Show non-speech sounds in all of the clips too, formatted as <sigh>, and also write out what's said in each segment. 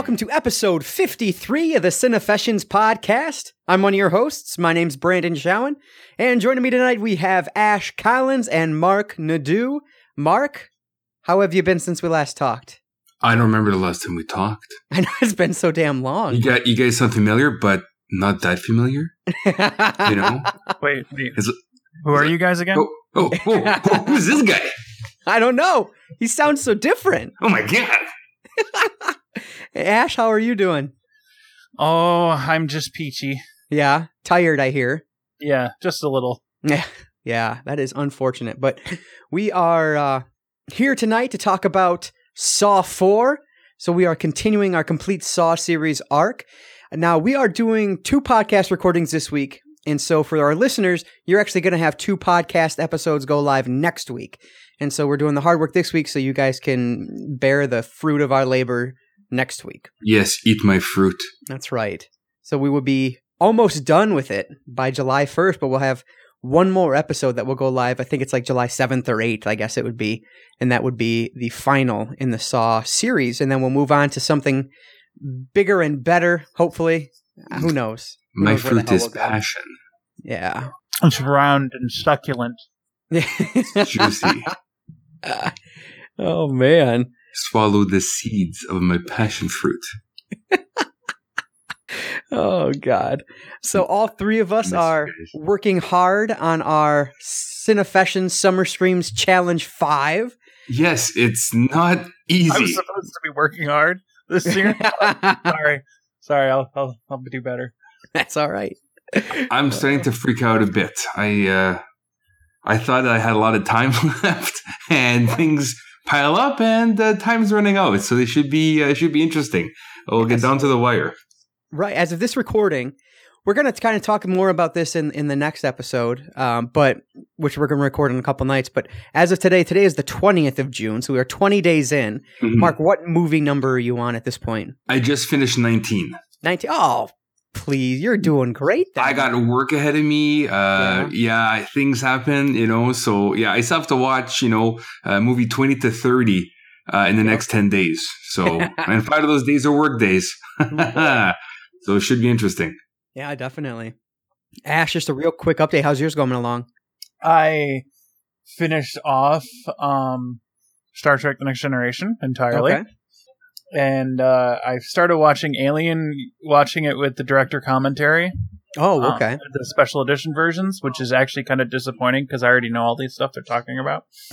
welcome to episode 53 of the Cinefessions podcast. I'm one of your hosts. My name's Branden Chowen, and joining me tonight we have Ashe Collins and Marc Nadeau. Marc, how have you been since we last talked? I don't remember the last time we talked. <laughs> I know it's been so damn long. You got you guys sound familiar, but not that familiar. You know? <laughs> Wait, wait, Is it- who are you guys again? Oh, oh, oh, oh, who's this guy? <laughs> I don't know. He sounds so different. Oh my god! Ashe, how are you doing? Oh, I'm just peachy. Yeah, tired, I hear. Yeah, just a little. Yeah, yeah, that is unfortunate. But we are uh, here tonight to talk about Saw 4. So we are continuing our complete Saw series arc. Now, we are doing two podcast recordings this week. And so for our listeners, you're actually going to have two podcast episodes go live next week. And so we're doing the hard work this week so you guys can bear the fruit of our labor next week. Yes, eat my fruit. That's right. So we will be almost done with it by July 1st, but we'll have one more episode that will go live. I think it's like July 7th or 8th, I guess it would be. And that would be the final in the Saw series. And then we'll move on to something bigger and better, hopefully. Uh, Who knows? Who My knows fruit is we'll passion. Yeah. It's round and succulent. <laughs> Juicy. <laughs> oh, man. Swallow the seeds of my passion fruit. <laughs> Oh, God. So all three of us are working hard on our Cinefession Summer Streams Challenge 5. Yes, it's not easy. I was easy. supposed to be working hard this year. <laughs> Sorry, sorry. I'll, I'll I'll do better. That's all right. I'm starting to freak out a bit. I uh, I thought I had a lot of time <laughs> left, and things pile up, and uh, time's running out. So they should be uh, should be interesting. We'll get down to the wire. Right. As of this recording, we're going to kind of talk more about this in, in the next episode, um, but which we're going to record in a couple nights. But as of today, today is the 20th of June. So we are 20 days in. Mhm. Marc, what movie number are you on at this point? I just finished 19. 19. Oh, please. You're doing great. then. I got work ahead of me. Uh, yeah. things happen, you know. So yeah, I still have to watch, you know, uh, movie 20 to 30 uh, in the Yeah. next 10 days. So <laughs> and five of those days are work days. <laughs> so it should be interesting. Yeah, definitely. Ashe, just a real quick update. How's yours going along? I finished off um, Star Trek: The Next Generation entirely, Okay. And uh, I started watching Alien, watching it with the director commentary. Oh, um, okay. the special edition versions, which is actually kind of disappointing because I already know all these stuff they're talking about. <laughs>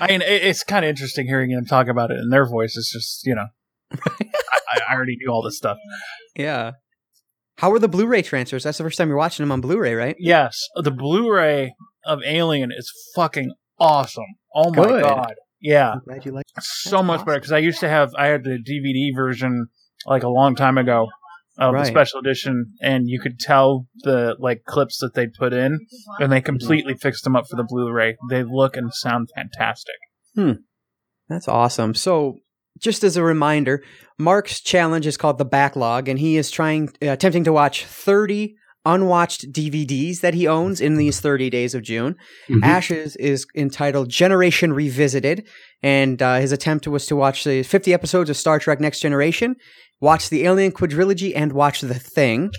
I mean, it, it's kind of interesting hearing them talk about it in their voice. It's just, you know, <laughs> I, I already knew all this stuff. yeah. How are the Blu-ray transfers? That's the first time you're watching them on Blu-ray, right? Yes, the Blu-ray of Alien is fucking awesome. Oh my Good. god, yeah, I'm glad you like. so much better because I used to have I had the DVD version like a long time ago of Right. the special edition, and you could tell the like clips that they put in, and they completely fixed them up for the Blu-ray. They look and sound fantastic. Hmm, That's awesome. So, just as a reminder, Marc's challenge is called the Backlog, and he is trying, uh, attempting to watch 30 unwatched DVDs that he owns in these 30 days of June. Mhm. Ashe's is entitled Generation Revisited, and uh, his attempt was to watch the 50 episodes of Star Trek Next Generation, watch the Alien Quadrilogy, and watch The Thing.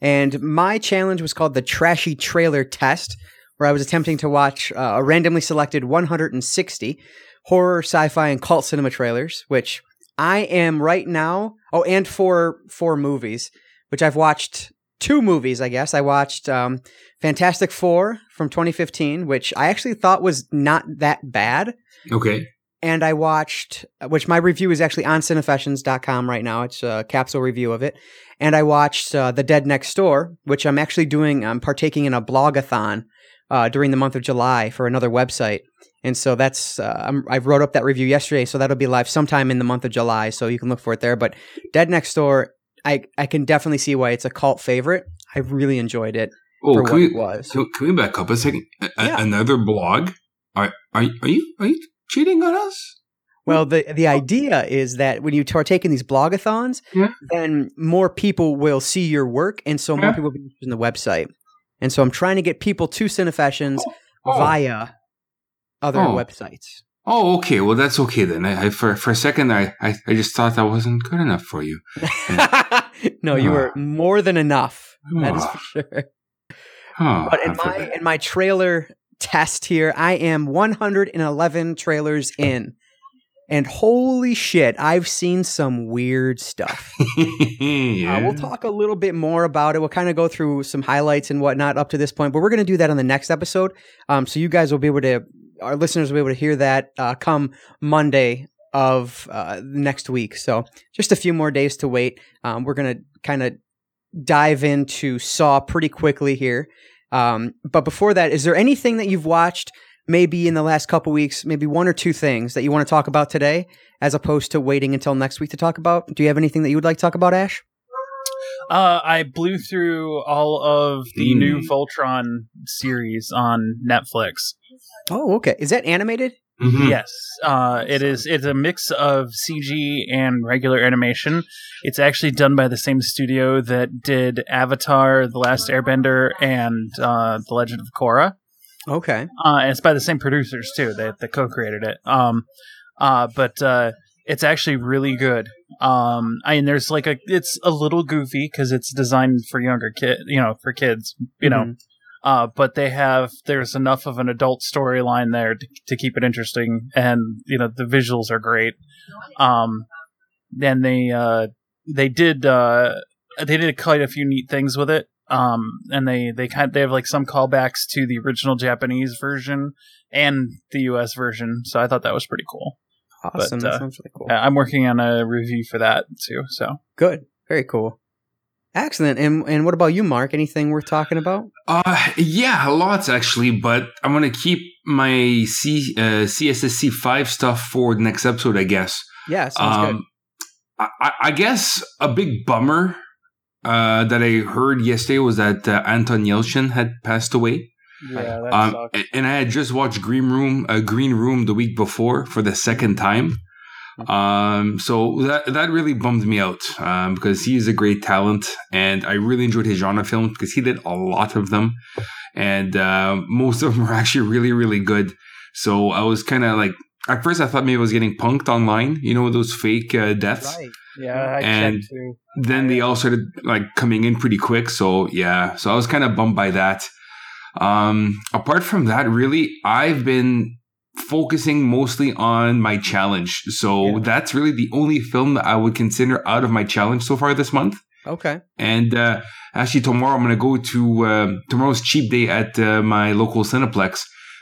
And my challenge was called the Trashy Trailer Test, where I was attempting to watch uh, a randomly selected 160 horror, sci-fi, and cult cinema trailers, which I am right now. Oh, and four four movies, which I've watched two movies. I guess I watched um, Fantastic Four from 2015, which I actually thought was not that bad. Okay. And I watched, which my review is actually on cinefessions.com right now. It's a capsule review of it. And I watched uh, The Dead Next Door, which I'm actually doing, I'm partaking in a blogathon uh, during the month of July for another website. And so that's, uh, I'm, I wrote up that review yesterday, so that'll be live sometime in the month of July, so you can look for it there. But Dead Next Door, I, I can definitely see why it's a cult favorite. I really enjoyed it Oh, for can what we, it was. can, can we back up a second? A- Yeah. Another blog? Are, are, you- are you are you cheating on us? Well, the the oh. idea is that when you partake in these blogathons, Yeah. then more people will see your work, and so more Yeah. people will be interested in the website. And so I'm trying to get people to Cinefessions Oh. oh. via other Oh. websites. Oh, okay. Well, that's okay then. I, I for for a second, I, I I just thought that wasn't good enough for you. <laughs> no, you were Ah. more than enough. That is Ah. for sure. Oh, But in my in my trailer test here, I am 111 trailers in. And holy shit, I've seen some weird stuff. <laughs> yeah. Uh, we'll talk a little bit more about it. We'll kind of go through some highlights and whatnot up to this point, but we're going to do that on the next episode. Um, so you guys will be able to, our listeners will be able to hear that uh, come Monday of uh, next week. So just a few more days to wait. Um, we're going to kind of dive into Saw pretty quickly here. Um, but before that, is there anything that you've watched? Maybe in the last couple weeks, maybe one or two things that you want to talk about today, as opposed to waiting until next week to talk about. Do you have anything that you would like to talk about, Ashe? Uh, I blew through all of the Hmm. new Voltron series on Netflix. Oh, okay. Is that animated? Mhm. Yes, uh, it is. It's a mix of CG and regular animation. It's actually done by the same studio that did Avatar: The Last Airbender and uh, The Legend of Korra. Okay. Uh, and it's by the same producers too. They, they co-created it. Um, uh, but uh, it's actually really good. Um, I mean, there's like a it's a little goofy because it's designed for younger kid, you know, for kids, you know. Uh, but they have there's enough of an adult storyline there to, to keep it interesting, and you know the visuals are great. Um, and they uh, they did uh, they did quite a few neat things with it. Um, and they they kind they have like some callbacks to the original Japanese version and the U.S. version, so I thought that was pretty cool. Awesome. But, that uh, sounds really cool. I'm working on a review for that too. So Good. Very cool. Excellent. And and what about you, Marc? Anything worth talking about? Uh, yeah, lots actually, but I'm gonna keep my C uh, CSSC five stuff for the next episode, I guess. Yeah, sounds good. I, I- I guess a big bummer uh, that I heard yesterday was that uh, Anton Yelchin had passed away. yeah, that Um, a- and I had just watched Green Room, uh, Green Room the week before for the second time. Um, so that that really bummed me out um, because he is a great talent, and I really enjoyed his genre films because he did a lot of them, and uh, most of them were <laughs> actually really really good. So I was kind of like, at first I thought maybe I was getting punked online, you know, those fake uh, deaths Right. Yeah, I And- too. then they all started like coming in pretty quick. So yeah, so I was kind of bummed by that. Um, apart from that, really, I've been focusing mostly on my challenge. So Yeah. that's really the only film that I would consider out of my challenge so far this month. Okay. And uh, actually, tomorrow I'm going to go to um tomorrow's cheap day at uh, my local Cineplex.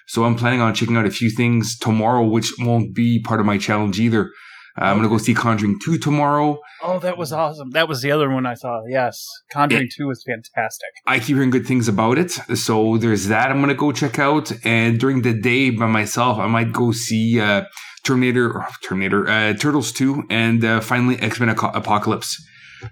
So I'm planning on checking out a few things tomorrow, which won't be part of my challenge either. Uh, I'm going to go see Conjuring 2 tomorrow. Oh, that was awesome. That was the other one I saw. Yes, Conjuring Two was fantastic. I keep hearing good things about it. So there's that I'm going to go check out. And during the day by myself, I might go see uh, Terminator, or Terminator, uh, Turtles 2, and uh, finally X Men Apocalypse.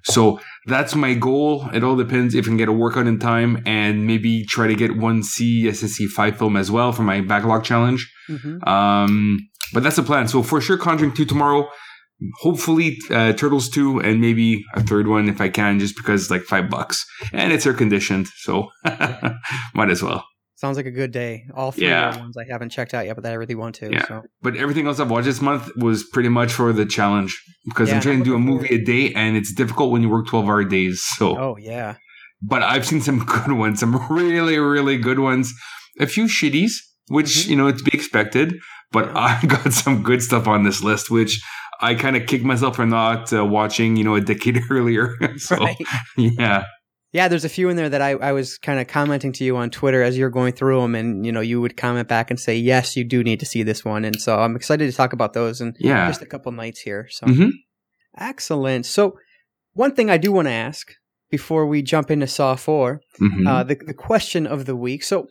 So that's my goal. It all depends if I can get a workout in time and maybe try to get one CSSC 5 film as well for my backlog challenge. hmm Um, but that's the plan. So for sure, Conjuring 2 tomorrow. Hopefully, uh, Turtles 2 and maybe a third one if I can, just because it's like five bucks. And it's air conditioned, so <laughs> might as well. Sounds like a good day. All three Yeah. ones I haven't checked out yet, but that I really want to. Yeah. So But everything else I've watched this month was pretty much for the challenge because Yeah, I'm trying to do a movie a day and it's difficult when you work 12 hour days. So, Oh yeah. but I've seen some <laughs> good ones, some really, really good ones. A few shitties, which, Mhm. you know, it's to be expected, but Yeah. I <laughs> got some good stuff on this list, which I kind of kicked myself for not uh, watching, you know, a decade <laughs> earlier. <laughs> so, Right. yeah. Yeah, there's a few in there that I, I was kind of commenting to you on Twitter as you're going through them, and you know you would comment back and say, "Yes, you do need to see this one," and so I'm excited to talk about those and Yeah. just a couple nights here. So Mhm. excellent. So one thing I do want to ask before we jump into Saw Four, Mhm. uh, the the question of the week. So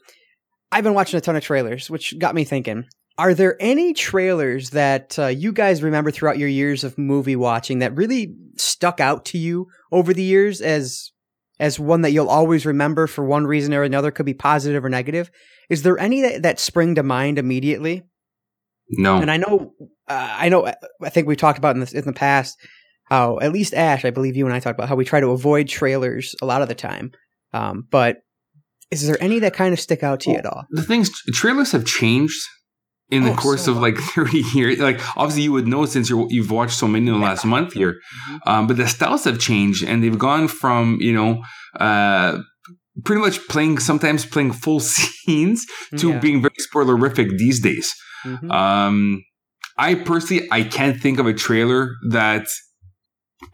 I've been watching a ton of trailers, which got me thinking. Are there any trailers that uh, you guys remember throughout your years of movie watching that really stuck out to you over the years as as one that you'll always remember for one reason or another? Could be positive or negative. Is there any that, that spring to mind immediately? no. And I know, uh, I know, I think we talked about in the, in the past how at least Ashe, I believe you and I talked about how we try to avoid trailers a lot of the time. Um, but is there any that kind of stick out to you at all? the things trailers have changed in the Oh, course so of like <laughs> 30 years. Like obviously you would know since you're, you've watched so many in the last month here. Mhm. Um, but the styles have changed and they've gone from, you know, uh, pretty much playing, sometimes playing full <laughs> scenes to Yeah. being very spoilerific these days. Mhm. Um, I personally, I can't think of a trailer that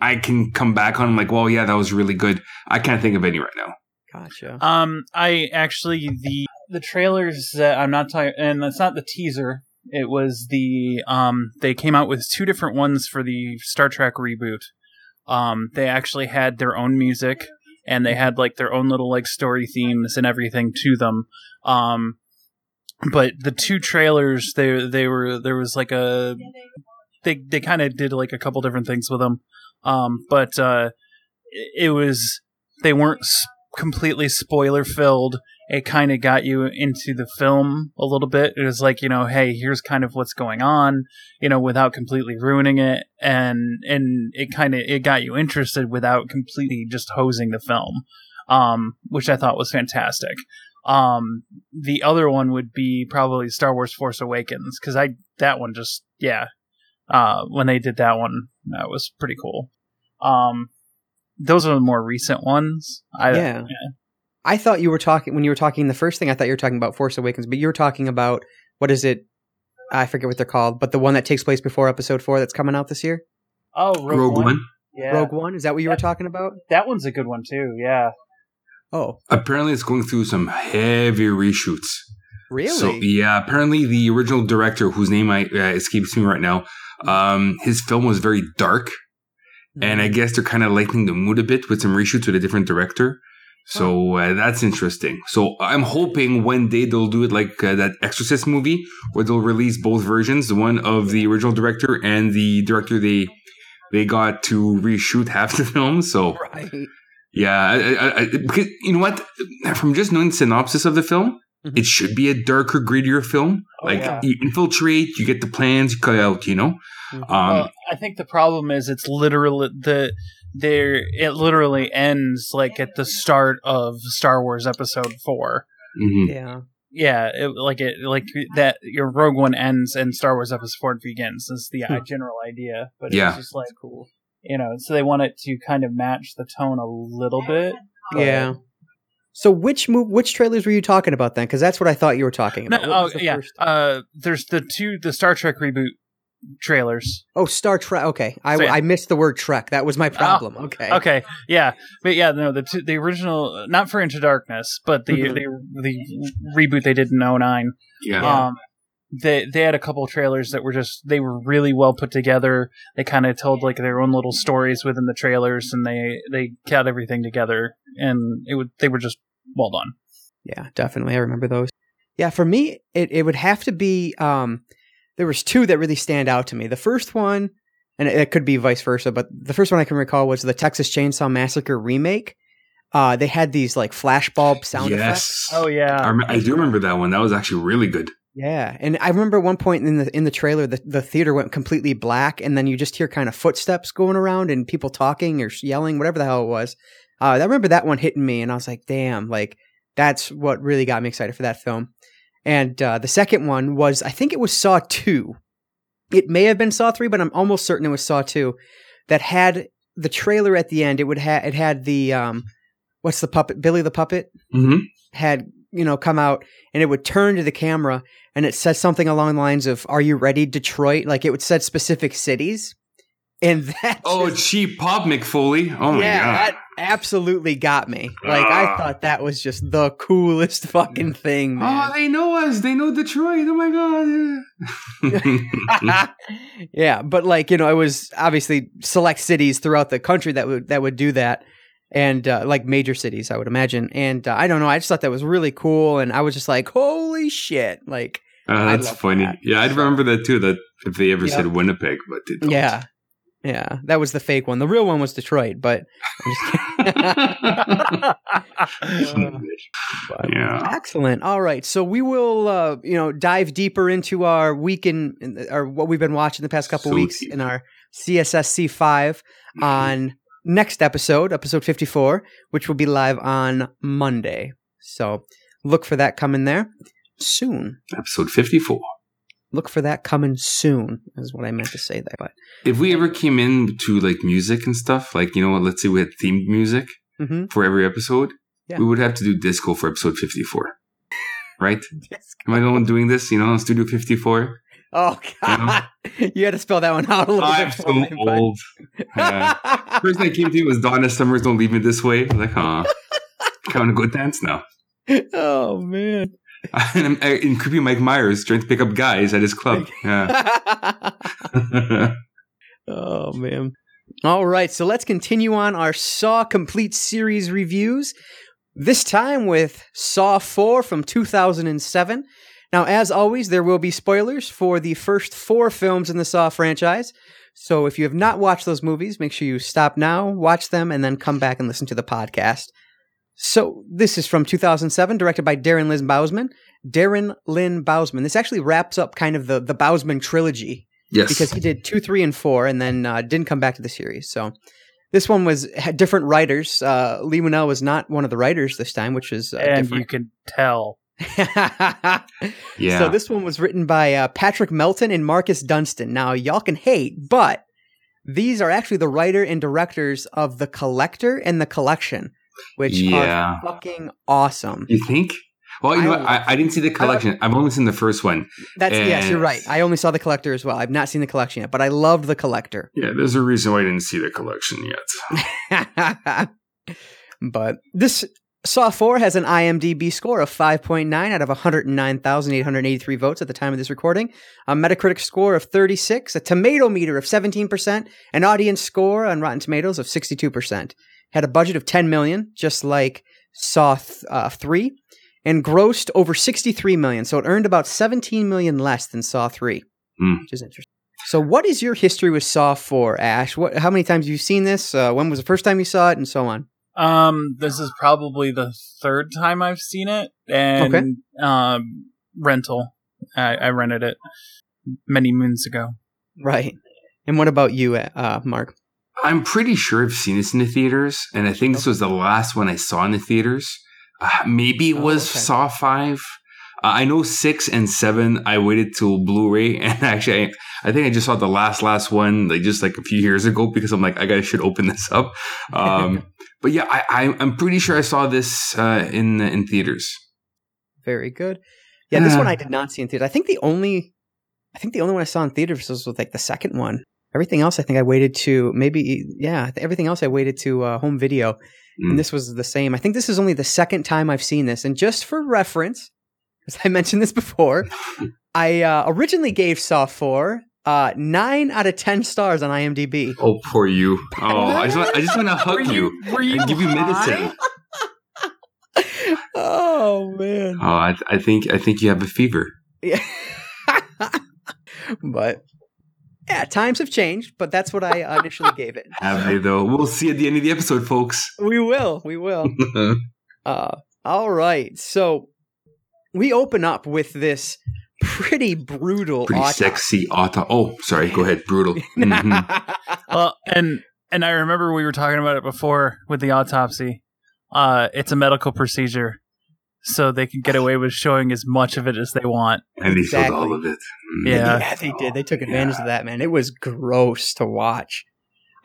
I can come back on like, well, yeah, that was really good. I can't think of any right now. Gotcha. Um, I actually the the trailers that I'm not talking, and it's not the teaser. It was the um. They came out with two different ones for the Star Trek reboot. Um, they actually had their own music, and they had like their own little like story themes and everything to them. Um, but the two trailers, they they were there was like a they they kind of did like a couple different things with them. Um, but uh, it, was they weren't completely spoiler filled. It kind of got you into the film a little bit. It was like, you know, hey, here's kind of what's going on, you know, without completely ruining it, and and it kind of it got you interested without completely just hosing the film, um, which I thought was fantastic. Um, the other one would be probably Star Wars Force Awakens because I that one just yeah, uh, when they did that one, that was pretty cool. Um, those are the more recent ones. I, yeah. I thought you were talking when you were talking the first thing. I thought you were talking about Force Awakens, but you were talking about what is it? I forget what they're called, but the one that takes place before Episode Four that's coming out this year. Oh, Rogue, Rogue One. One. Yeah, Rogue One is that what you were talking about? that one's a good one too. Yeah. Oh, Apparently, it's going through some heavy reshoots. really? So yeah, apparently the original director, whose name I uh, escapes me right now, um, his film was very dark, and I Mm-hmm. guess they're kind of lightening the mood a bit with some reshoots with a different director. So uh, that's interesting. So I'm hoping one day they'll do it like uh, that Exorcist movie, where they'll release both versions, the one of the original director and the director they they got to reshoot <laughs> half the film. So right. yeah, I, I, I, because you know what? From just knowing the synopsis of the film, Mhm. it should be a darker, grittier film. Oh, like yeah. you infiltrate, you get the plans, you cut out. You know, Mhm. um, well, I think the problem is it's literally the there it literally ends like at the start of Star Wars Episode Four. mhm. yeah. Yeah, it, like it like that. Your Rogue One ends and Star Wars Episode Four begins. Is the uh, Hmm. general idea, but Yeah. it's just like cool. You know, so they want it to kind of match the tone a little bit. but- Yeah. So which move, which trailers were you talking about then? Because that's what I thought you were talking about. What oh the yeah. first- Uh, there's the two the Star Trek reboot trailers. Oh, Star Trek. Okay, I, So, yeah. I missed the word Trek. That was my problem. okay. Okay, yeah, but yeah, no, the two, the original, not for Into Darkness, but the Mhm. the the reboot they did in 09. yeah. Yeah. Um, they they had a couple trailers that were just they were really well put together. They kind of told like their own little stories within the trailers, and they they got everything together, and it would they were just well done. Yeah, definitely. I remember those. Yeah, for me, it, it would have to be. Um, there was two that really stand out to me. The first one, and it, it could be vice versa, but the first one I can recall was the Texas Chainsaw Massacre remake. Uh, they had these like flashbulb sound effects. yes. Oh yeah, I, rem- I do remember that one. That was actually really good. Yeah, and I remember at one point in the in the trailer, the, the theater went completely black, and then you just hear kind of footsteps going around and people talking or yelling, whatever the hell it was. Uh, I remember that one hitting me, and I was like, "Damn!" Like that's what really got me excited for that film. And uh, the second one was, I think it was Saw two. It may have been Saw three, but I'm almost certain it was Saw two. That had the trailer at the end. It would have it had the um, what's the puppet? Billy the puppet hmm had you know come out and it would turn to the camera and it said something along the lines of "Are you ready, Detroit?" Like it would said specific cities, and <laughs> that Oh, just- cheap pop Mick Foley. Oh my yeah, god. that absolutely got me. Like I Ah. thought that was just the coolest fucking thing, Oh, they know us. They know Detroit. Oh my god. <laughs> yeah, but like you know, it was obviously select cities throughout the country that would that would do that, and uh, like major cities, I would imagine. And uh, I don't know, I just thought that was really cool, and I was just like, "Holy shit!" Like, Uh, that's funny. that. Yeah, I'd remember that too. That if they ever Yeah. said Winnipeg, but they don't. yeah, yeah, that was the fake one. The real one was Detroit, but I'm just. <laughs> But- yeah. Excellent. All right, so we will, uh, you know, dive deeper into our weekend or what we've been watching the past couple So weeks deep. in our CSSC five on next episode, episode fifty four, which will be live on Monday. So look for that coming there soon. Episode fifty-four. Look for that coming soon. Is what I meant to say there. But If we ever came in to like music and stuff, like you know what, let's say we had themed music hmm for every episode, Yeah. we would have to do disco for episode fifty four. Right? <laughs> Am I the one doing this? You know, on Studio fifty four. oh god, <laughs> you had to spell that one out a little I'm bit. so me, old. <laughs> Yeah. First thing I came to was Donna Summers "Don't Leave Me This Way." I was like, huh, kind of go dance now. oh man. <laughs> and in creepy Mike Myers trying to pick up guys at his club. <laughs> Yeah. <laughs> oh man. All right, so let's continue on our Saw complete series reviews. This time with Saw 4 from 2007. Now, as always, there will be spoilers for the first four films in the Saw franchise. So if you have not watched those movies, make sure you stop now, watch them, and then come back and listen to the podcast. So this is from 2007, directed by Darren Lynn Bousman. Darren Lynn Bousman. This actually wraps up kind of the the Bousman trilogy yes. because he did two, three, and four, and then uh, didn't come back to the series. So this one was had different writers. Uh, Leigh Whannell was not one of the writers this time, which is uh, and different. you can tell. <laughs> yeah. So this one was written by uh, Patrick Melton and Marcus Dunstan. Now y'all can hate, but these are actually the writer and directors of The Collector and The Collection, which Yeah. are fucking awesome. you think? Well, you know I what? I, I didn't see the collection. I've only seen the first one. That's yes, you're right. I only saw The Collector as well. I've not seen The Collection yet, but I loved The Collector. Yeah, there's a reason why I didn't see the collection yet. <laughs> but this Saw 4 has an IMDb score of 5.9 out of 109,883 votes at the time of this recording, a Metacritic score of 36, a tomato meter of 17%, an audience score on Rotten Tomatoes of 62%. Had a budget of 10 million, just like Saw th- uh, 3, and grossed over 63 million, so it earned about 17 million less than Saw 3, Hmm. which is interesting. So, what is your history with Saw 4, Ashe? What, how many times have you seen this? Uh, when was the first time you saw it, and so on? Um, this is probably the third time I've seen it, and Okay. um, rental. I, I rented it many moons ago. Right. And what about you, uh, Marc? I'm pretty sure I've seen this in the theaters, and I think this was the last one I saw in the theaters. Uh, maybe it Oh, was okay. Saw Five. Uh, I know six and seven. I waited till Blu-ray, <laughs> and actually, I, I think I just saw the last last one like just like a few years ago because I'm like I gotta should open this up. Um, <laughs> but yeah, I, I I'm pretty sure I saw this uh, in in theaters. Very good. Yeah, this one I did not see in theater. I think the only, I think the only one I saw in theaters was like the second one. Everything else, I think I waited to maybe, yeah, everything else I waited to uh, home video, Mm. and this was the same. I think this is only the second time I've seen this, and just for reference, <laughs> because I mentioned this before, <laughs> I uh, originally gave Saw Four uh, nine out of ten stars on IMDb. Oh, poor you. <laughs> Oh, I just want, I just want to hug you Were you and give you medicine. oh man. Oh, I, I think I think you have a fever. Yeah. but yeah, times have changed, but that's what I initially gave it. <laughs> Have they though? We'll see at the end of the episode, folks. We will. We will. <laughs> Uh, all right. So we open up with this pretty brutal Pretty autopsy. sexy auto. Oh, sorry. Go ahead. Brutal. <laughs> Mhm. Well, and and I remember we were talking about it before with the autopsy. Uh, it's a medical procedure, so they can get away with showing as much of it as they want. And they Exactly. filled all of it. Yeah. yeah, they did. They took advantage of that, man. It was gross to watch.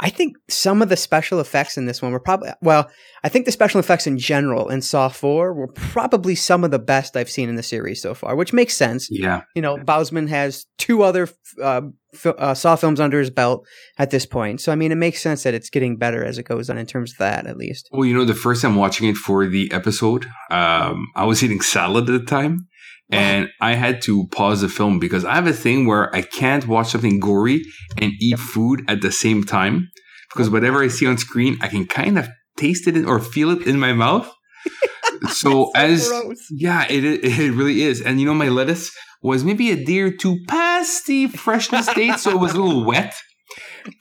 I think some of the special effects in this one were probably well. I think the special effects in general in Saw Four were probably some of the best I've seen in the series so far, which makes sense. Yeah. You know, Bousman has two other uh, f- uh, Saw films under his belt at this point, so I mean, it makes sense that it's getting better as it goes on in terms of that, at least. Well, you know, the first time watching it for the episode, um, I was eating salad at the time. <laughs> And I had to pause the film because I have a thing where I can't watch something gory and eat food at the same time. Because whatever I see on screen, I can kind of taste it or feel it in my mouth. <laughs> so, as gross. Yeah, it <laughs> it really is. And you know, my lettuce was maybe a day or two past the freshness date, so it was a little wet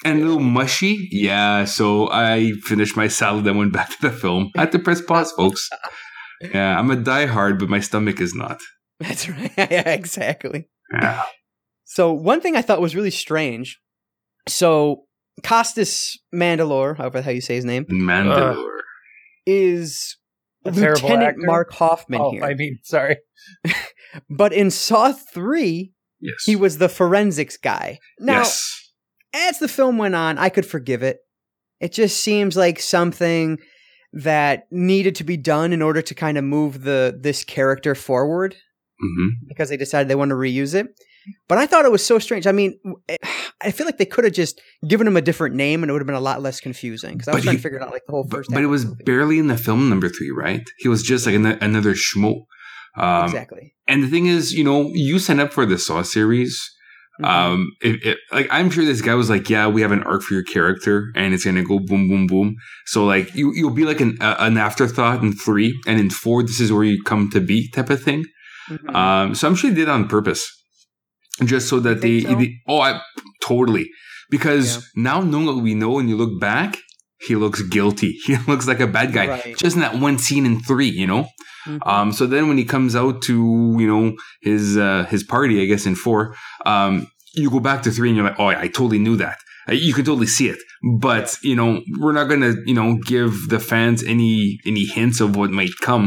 and a little mushy. Yeah, so I finished my salad and went back to the film. I had to press pause, folks. Yeah, I'm a diehard, but my stomach is not. <laughs> That's right. <laughs> yeah, exactly. Yeah. So one thing I thought was really strange. So Costas Mandylor, however how you say his name, Mandylor. Uh, is A Lieutenant actor? Mark Hoffman oh, here. I mean, sorry. <laughs> but in Saw 3, Yes. He was the forensics guy. Now, yes. as the film went on, I could forgive it. It just seems like something that needed to be done in order to kind of move the this character forward hmm because they decided they wanted to reuse it. But I thought it was so strange. I mean, I feel like they could have just given him a different name and it would have been a lot less confusing because I was But trying he- to figure it out like the whole first. but half it was barely in the film number three, right? He was just like an- another schmo. Um, exactly. And the thing is, you know, you sign up for the Saw series. Mhm. Um, it, it, like I'm sure this guy was like, yeah, we have an arc for your character, and it's gonna go boom, boom, boom. So like you you'll be like an uh, an afterthought in three, and in four, this is where you come to be, type of thing. Mhm. Um, so I'm sure they did it on purpose, just so that they, so? they- oh, I totally because Yeah. now knowing what we know, and you look back, he looks guilty. <laughs> He looks like a bad guy, Right. just in that one scene in three, you know. Mhm. Um, so then when he comes out to you know his uh, his party, I guess in four, um, you go back to three, and you're like, oh, I totally knew that. Uh, You can totally see it, but you know we're not gonna you know give the fans any any hints of what might come.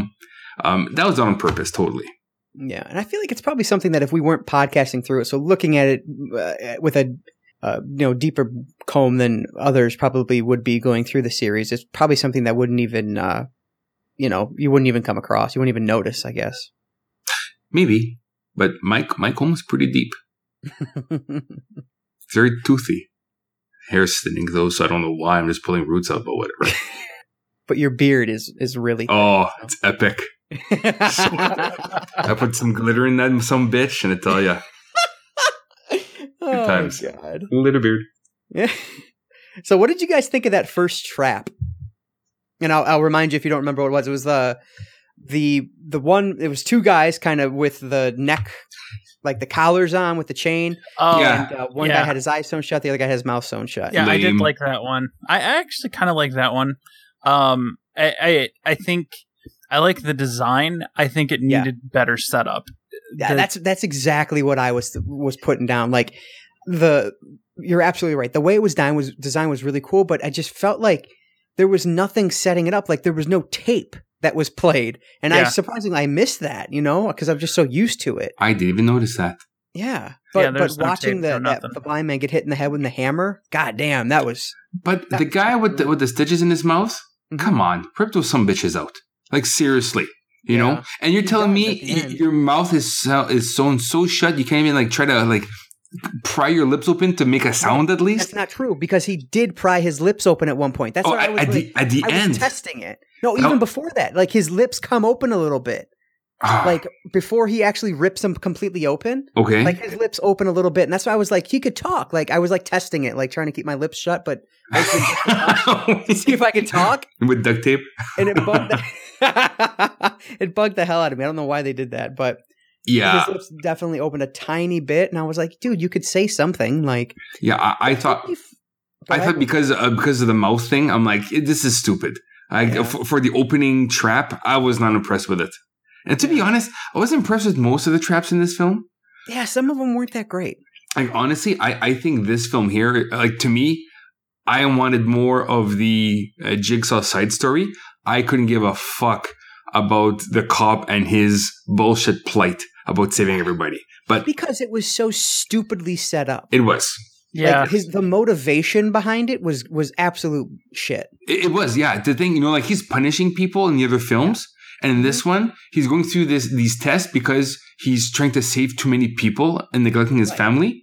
Um, that was done on purpose, totally. Yeah, and I feel like it's probably something that if we weren't podcasting through it, so looking at it uh, with a uh, you know deeper comb than others probably would be going through the series, it's probably something that wouldn't even uh, you know you wouldn't even come across, you wouldn't even notice, I guess. Maybe, but Mike Mike Holmes is pretty deep, <laughs> very toothy. Hair thinning though, so I don't know why. I'm just pulling roots out, but whatever. <laughs> but your beard is is really Oh, it's epic. I put some glitter in that some bitch, and I tell ya, <laughs> oh times. god. glitter beard. Yeah. So, what did you guys think of that first trap? And I'll, I'll remind you if you don't remember what it was. It was the the the one. It was two guys, kind of with the neck, like the collars on with the chain. Oh, Yeah. And uh, one Yeah. guy had his eyes sewn shut. The other guy had his mouth sewn shut. yeah, I did like that one. I I actually kind of like that one. Um, I, I I think I like the design. I think it Yeah. needed better setup. Yeah, The- that's that's exactly what I was was putting down. Like the you're absolutely right. The way it was designed was design was really cool, but I just felt like there was nothing setting it up. Like there was no tape that was played, and I Yeah. surprisingly I missed that. You know, because I'm just so used to it. I didn't even notice that. Yeah, but Yeah, but no watching tape, the no that, the blind man get hit in the head with the hammer, god damn, that was But That- the guy with the, with the stitches in his mouth, Mhm. come on, rip those some bitches out. Like seriously, you know. And you're telling me y- your mouth is so- is sewn so shut you can't even like try to like pry your lips open to make a sound at least? that's not true because he did pry his lips open at one point. That's Oh, what I was at like, the at the I was end, testing it. No, even before that, like his lips come open a little bit. Ah, like before he actually rips them completely open okay. like his lips open a little bit and that's why i was like he could talk like i was like testing it like trying to keep my lips shut but to <laughs> <laughs> see if i could talk with duct tape. and it bugged <laughs> <laughs> it bugged the hell out of me i don't know why they did that but Yeah, his lips definitely opened a tiny bit and i was like dude you could say something like yeah. I, I thought Go I thought because uh, because of the mouth thing, I'm like, this is stupid. I, Yeah. for, for the opening trap, I was not impressed with it. And to be honest, I was impressed with most of the traps in this film. yeah some of them weren't that great Like honestly, I, I think this film here, like to me, I wanted more of the uh, jigsaw side story. I couldn't give a fuck about the cop and his bullshit plight about saving everybody. But because it was so stupidly set up it was. Yeah, like his the motivation behind it was was absolute shit It, it was, yeah. The thing, you know, like he's punishing people in the other films, and in this one, he's going through this these tests because he's trying to save too many people and neglecting his Right. family.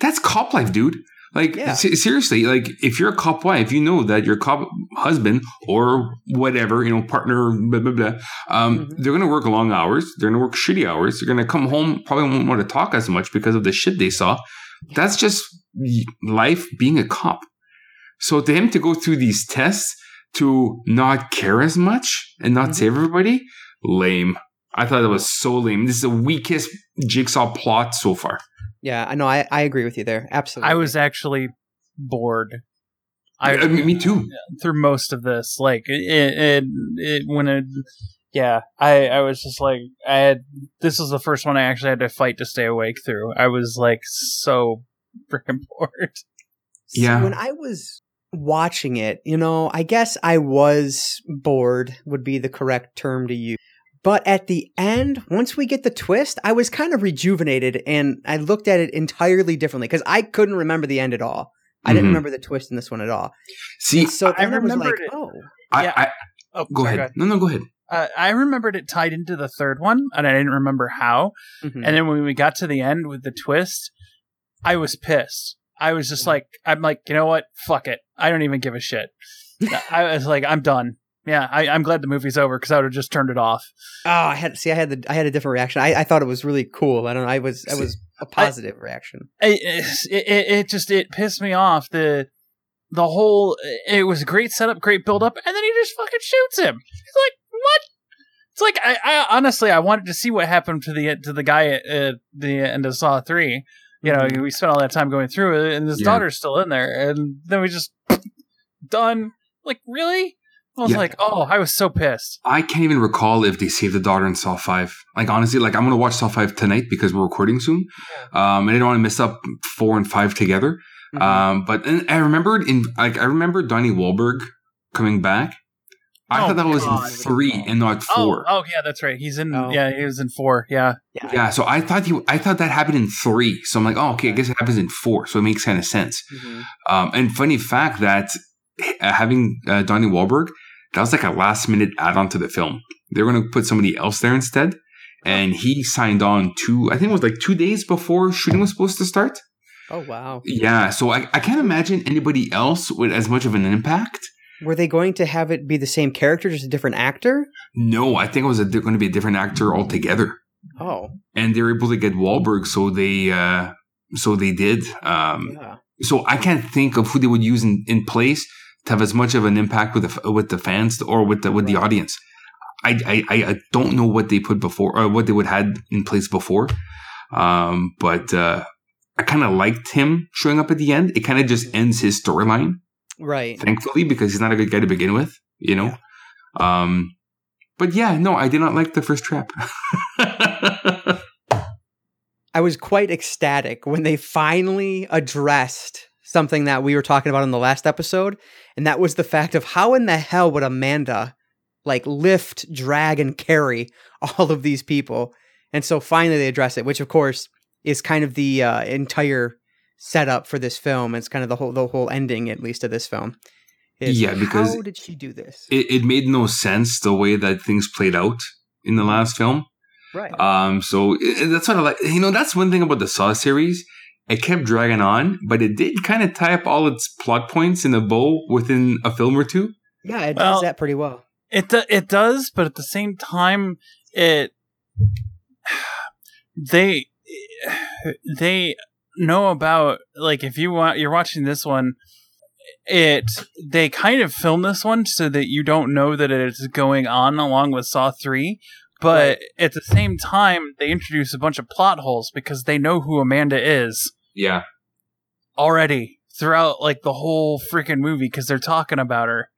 That's cop life, dude. Like Yeah. se- seriously, like if you're a cop wife, you know that your cop husband or whatever, you know, partner, blah blah blah. Um, Mhm. they're gonna work long hours. They're gonna work shitty hours. They're gonna come home, probably won't want to talk as much because of the shit they saw. That's just life being a cop. So to him to go through these tests to not care as much and not Mhm. save everybody, lame. I thought it was so lame. This is the weakest jigsaw plot so far. Yeah i know i, I agree with you there absolutely I was actually bored. I, I mean, me too. through most of this, like it, it, it when it, yeah, I, I was just like, I had. This was the first one I actually had to fight to stay awake through. I was like so freaking <laughs> bored. See, Yeah. when I was watching it, you know, I guess I was bored would be the correct term to use. But at the end, once we get the twist, I was kind of rejuvenated and I looked at it entirely differently because I couldn't remember the end at all. I didn't Mhm. remember the twist in this one at all. See, And so I then I, was like, remembered it. oh, I, Yeah. I Oh, go sorry, ahead. No, no, go ahead. Uh, I remembered it tied into the third one, and I didn't remember how. mhm. And then when we got to the end with the twist, I was pissed. I was just Mhm. like, I'm like, you know what? Fuck it. I don't even give a shit. <laughs> I was like, I'm done. Yeah, I, I'm glad the movie's over because I would have just turned it off. oh, I had see, I had the, I had a different reaction. I, I thought it was really cool. I don't know. I was, I was a positive reaction. It, it, it, it just it pissed me off. The the whole it was a great setup, great build up, and then he just fucking shoots him. It's like what? It's like I, I honestly I wanted to see what happened to the to the guy at uh, the end of Saw three. You know, Mhm. we spent all that time going through it, and his Yeah. daughter's still in there, and then we just done. Like really? I was Yeah. like, oh, I was so pissed. I can't even recall if they saved the daughter in Saw 5. Like, honestly, like, I'm going to watch Saw 5 tonight because we're recording soon. Um, and I don't want to mess up 4 and 5 together. Mhm. Um, but and I remembered in, like, I remember Donnie Wahlberg coming back. I Oh, thought that was God. in 3 and not 4. Oh, oh yeah, that's right. He's in. Oh. Yeah, he was in four. Yeah. yeah. Yeah, so I thought he, I thought that happened in 3. So I'm like, oh, okay, I guess it happens in 4. So it makes kind of sense. Mhm. Um, and funny fact that uh, having uh, Donnie Wahlberg, that was like a last minute add on to the film. They were going to put somebody else there instead. And he signed on two, I think it was like two days before shooting was supposed to start. Oh wow. Yeah. So I, I can't imagine anybody else with as much of an impact. Were they going to have it be the same character, just a different actor? No, I think it was going to be a different actor altogether. Oh, And they were able to get Wahlberg. So they, uh, so they did. Um, yeah. so I can't think of who they would use in, in place to have as much of an impact with the with the fans or with the with the audience. I, I I- I don't know what they put before or what they would had in place before, um, but uh, I kind of liked him showing up at the end. It kind of just ends his storyline, Right. thankfully, because he's not a good guy to begin with, you know. Um, but yeah, no, I did not like the first trap. <laughs> I was quite ecstatic when they finally addressed something that we were talking about in the last episode, and that was the fact of how in the hell would Amanda like lift, drag, and carry <laughs> all of these people? And so finally they address it, which of course is kind of the uh, entire setup for this film. It's kind of the whole the whole ending, at least, of this film. is Yeah, because how did she do this? it, it made no sense the way that things played out in the last film. right. Um, so i- i- that's what I like. You know, that's one thing about the Saw series. It kept dragging on, but it did kind of tie up all its plot points in a bow within a film or two. yeah, it well- does that pretty well. It do, it does, but at the same time, it <sighs> they they know about like if you want you're watching this one, it they kind of film this one so that you don't know that it's going on along with Saw three, but at the same time they introduce a bunch of plot holes because they know who Amanda is Yeah. already throughout like the whole freaking movie because they're talking about her.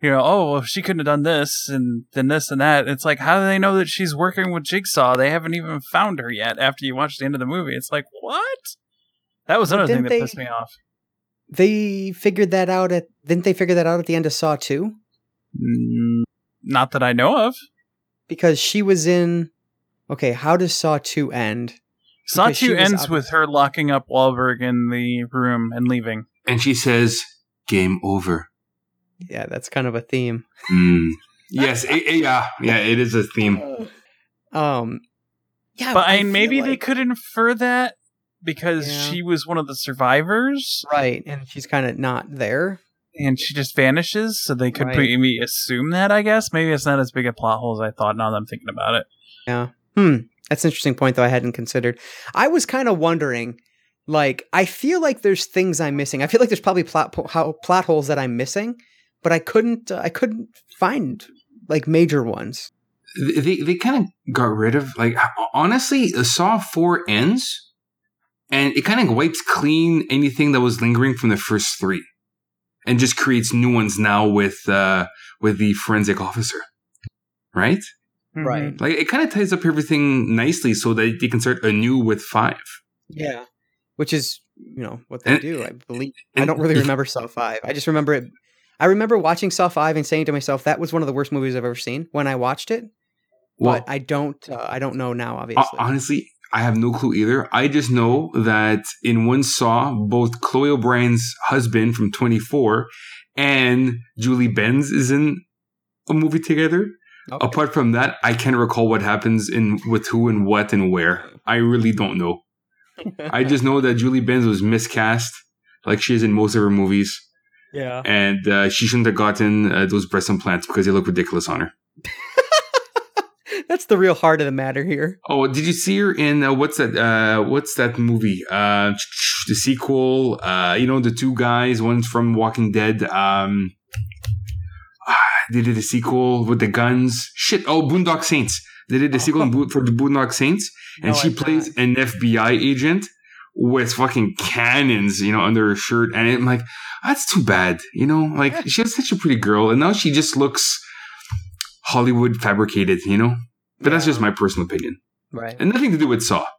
You know, oh, well, she couldn't have done this and then this and that. It's like, how do they know that she's working with Jigsaw? They haven't even found her yet after you watch the end of the movie. It's like, what? That was another thing that they- pissed me off. They figured that out at didn't they figure that out at the end of Saw 2? Mm, not that I know of. Because she was in Okay, how does Saw 2 end? Saw 2 ends up- with her locking up Wahlberg in the room and leaving. And she says, game over. Yeah, that's kind of a theme. Hmm. <laughs> Yes. it- it- yeah. Yeah. It is a theme. Um yeah, But I feel mean, maybe they could infer that because Yeah. she was one of the survivors right, and she's kind of not there. and she just vanishes, so they could Right. maybe assume that. I guess maybe it's not as big a plot hole as I thought. Now that I'm thinking about it, Yeah. Hmm. That's an interesting point, though. I hadn't considered. I was kind of wondering, like, I feel like there's things I'm missing. I feel like there's probably plot po- how, plot holes that I'm missing, but I couldn't. Uh, I couldn't find like major ones. They, they, kind of got rid of, like, honestly, Saw 4 ends and it kind of wipes clean anything that was lingering from the first three and just creates new ones now with, uh, with the forensic officer. Right? Right. Like it kind of ties up everything nicely so that they can start anew with five. Yeah. Which is, you know, what they And- do. I believe. I don't really remember Saw Five. I just remember it. I remember watching Saw Five and saying to myself, "That was one of the worst movies I've ever seen." When I watched it, Well, but I don't. Uh, I don't know now. Ho- Obviously, honestly, I have no clue either. I just know that in one Saw, both Chloe O'Brien's husband from 24 and Julie Benz is in a movie together. Okay. Apart from that, I can't recall what happens in with who and what and where. I really don't know. I just know that Julie Benz was miscast, like she is in most of her movies, <laughs> yeah. and uh, she shouldn't have gotten uh, those breast implants because they look ridiculous on her. <laughs> That's the real heart of the matter here. Oh, did you see her in uh, what's that? Uh, what's that movie? Uh, the sequel. Uh, you know the two guys. One's from Walking Dead. Um, they did a sequel with the guns. Shit. Oh, Boondock Saints. They did a sequel <laughs> Bo- for the Boondock Saints, and No, she plays not. an FBI agent with fucking cannons, you know, under her shirt. And I'm like, that's too bad. You know, like <laughs> she was such a pretty girl, and now she just looks Hollywood fabricated. You know. But that's just my personal opinion right. and nothing to do with Saw. <laughs>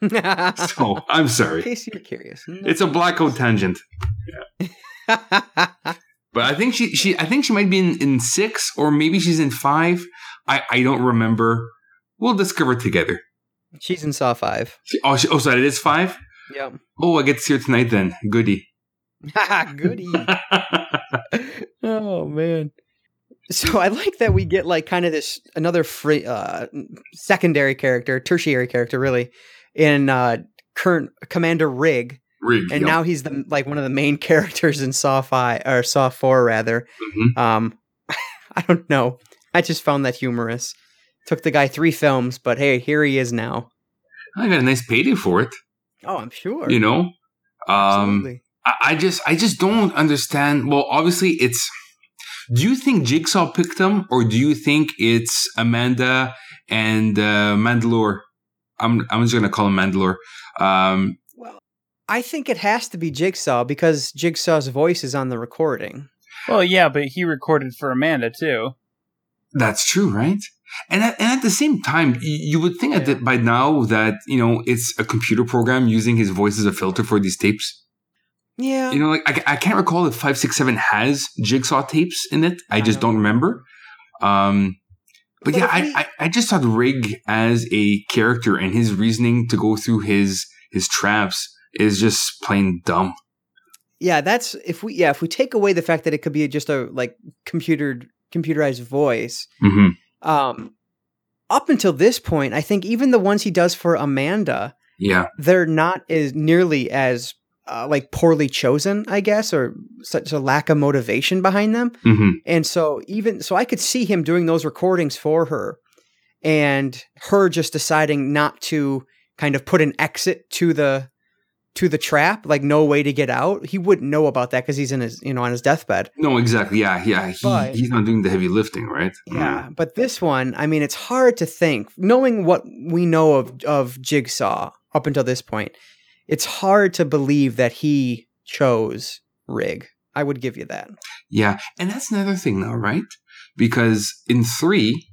So I'm sorry. In case you're curious, It's a black blackout tangent. But I think she she I think she might be in, in six or maybe she's in five. I, I don't remember. We'll discover together. She's in Saw Five. She- oh, she, oh, sorry, it is five. Yep. Oh, I get to see her tonight then. Goody. <laughs> Goody. <laughs> oh man. So I like that we get like kind of this another free uh secondary character, tertiary character really in uh current Commander Rigg Rigg. and yep. now he's the like one of the main <laughs> characters in Saw 5 or Saw 4 rather. Mhm. Um <laughs> I don't know. I just found that humorous. Took the guy 3 films, but hey, here he is now. I got a nice payday for it. Oh, I'm sure. You know. Um, Absolutely. I, I just I just don't understand. Well, obviously it's. Do you think Jigsaw picked him, or do you think it's Amanda and uh, Mandalore? I'm I'm just gonna call him Mandalore. Um, I think it has to be Jigsaw because Jigsaw's voice is on the recording. Well, yeah, but he recorded for Amanda too. that's true, right? And at, and at the same time, you would think Yeah. that by now that you know it's a computer program using his voice as a filter for these tapes. Yeah. You know, like I, I can't recall if five six seven has Jigsaw tapes in it. I I just don't don't remember. Um, but, But yeah, if I, we- I I just thought Rigg as a character and his reasoning to go through his his traps is just plain dumb. yeah, that's if we yeah, if we take away the fact that it could be just a like computered computerized voice, Mm-hmm. um up until this point, I think even the ones he does for Amanda, Yeah, they're not as nearly as uh, like poorly chosen, I guess, or such a lack of motivation behind them. hmm And so even so I could see him doing those recordings for her and her just deciding not to kind of put an exit to the to the trap, like no way to get out. He wouldn't know about that because he's in his you know on his deathbed. no, exactly. Yeah, yeah. He, But- he's not doing the heavy lifting, right? Mm. Yeah. But this one, I mean, it's hard to think, knowing what we know of of Jigsaw up until this point, it's hard to believe that he chose Rigg. I would give you that. Yeah, and that's another thing though, right? Because in three,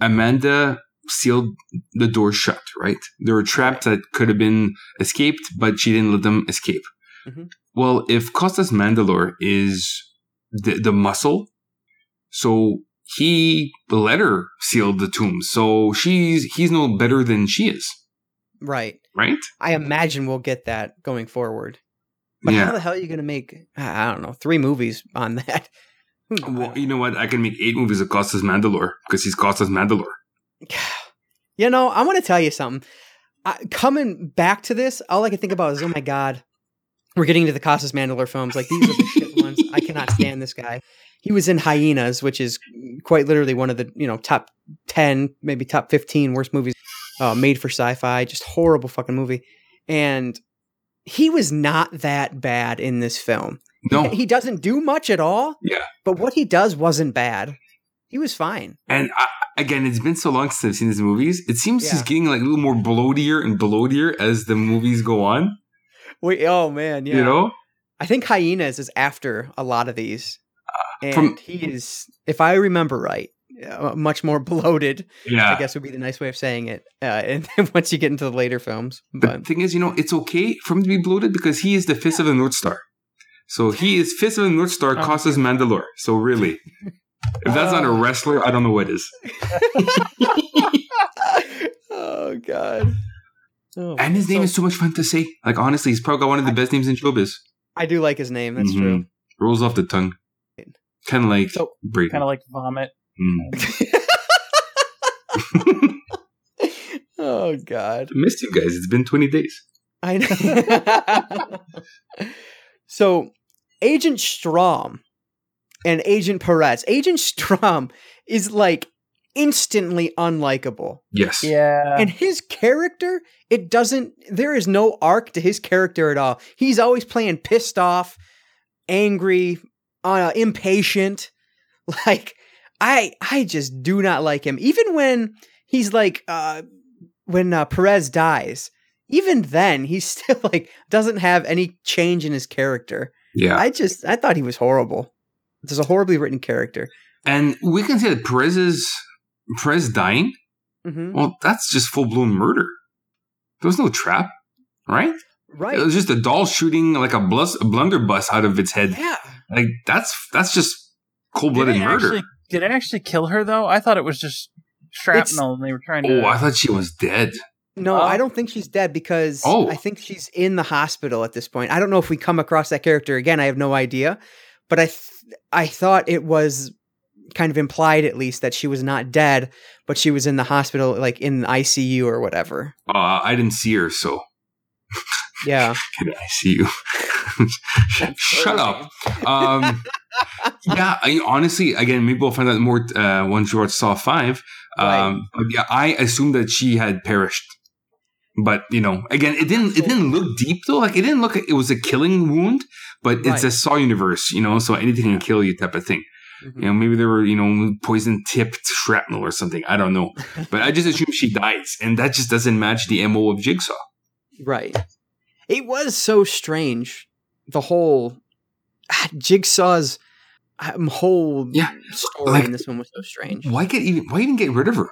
Amanda sealed the door shut, right? There were traps that could have been escaped, but she didn't let them escape. Mhm. Well, if Costas Mandalore is the, the muscle, so he let her seal the tomb. So she's he's no better than she is, Right. right? I imagine we'll get that going forward. But Yeah. how the hell are you going to make, I don't know, three movies on that? <laughs> Well, you know what? I can make eight movies of Costas Mandalore because he's Costas Mandalore. You know, I want to tell you something. I, coming back to this, all I can think about is, oh my god, we're getting into the Costas Mandalore films. Like these are the shit ones. I cannot <laughs> stand this guy. He was in Hyenas, which is quite literally one of the you know top ten, maybe top fifteen worst movies uh, made for sci-fi. Just horrible fucking movie. And he was not that bad in this film. No, He doesn't do much at all. Yeah. But what he does wasn't bad. He was fine. And I, again, it's been so long since I've seen these movies. It seems he's getting like a little more bloatier and bloatier as the movies go on. Wait, oh man, yeah. You know? I think Hyenas is after a lot of these. And Uh, from- he is, if I remember right, uh, much more <laughs> bloated, Yeah. I guess would be the nice way of saying it. Uh, <laughs> and then once you get into the later films. But the thing is, you know, it's okay for him to be bloated because he is the fist of the North Star. So he is fist of the North Star, Oh. Costas Mandalore. So really, <laughs> If that's not a Oh. wrestler, I don't know what is. <laughs> oh god. Oh, And his name so- is so much fun to say. Like honestly, he's probably got one of the best names in showbiz. I do like his name. That's Mhm. true. Rolls off the tongue. Kind of like So- Brady. Kind of like vomit. Mm. <laughs> <laughs> oh god. I missed you guys. It's been 20 days. I know. so, Agent Strahm and Agent Perez. Agent Strahm is like instantly unlikable. Yes. Yeah. And his character, it doesn't, there is no arc to his character at all. He's always playing pissed off, angry, uh, impatient. <laughs> Like, I, I just do not like him. Even when he's like, uh, when uh, Perez dies, even then, he's <laughs> still like, doesn't have any change in his character. Yeah. I just, I thought he was horrible. There's a horribly written character. And we can say that Perez is Perez dying. hmm Well, that's just full blown murder. There was no trap, right? Right. It was just a doll shooting like a, blus- a blunderbuss out of its head. yeah. Like that's that's just cold blooded murder. actually did it actually kill her though? I thought it was just shrapnel and they were trying to Oh, I thought she was dead. No, Oh. I don't think she's dead because Oh. I think she's in the hospital at this point. I don't know if we come across that character again. I have no idea, but I th- I thought it was kind of implied at least that she was not dead, but she was in the hospital, like in the ICU or whatever. Uh, I didn't see her, so Yeah, <laughs> can I see you? <laughs> Shut up. Um, <laughs> yeah, I, honestly, again, maybe we'll find out more uh, once you watch Saw Five. Um, but yeah, I assumed that she had perished. But you know, again, it didn't. It didn't look deep though. Like it didn't look. like It was a killing wound, but it's Right. a Saw universe, you know. So anything can kill you, type of thing. Mhm. You know, maybe there were you know poison tipped shrapnel or something. I don't know. <laughs> But I just assume she dies, and that just doesn't match the mo of Jigsaw. right. It was so strange. The whole ah, Jigsaw's um, whole Yeah, story like- in this one was so strange. Why get even? Why even get rid of her?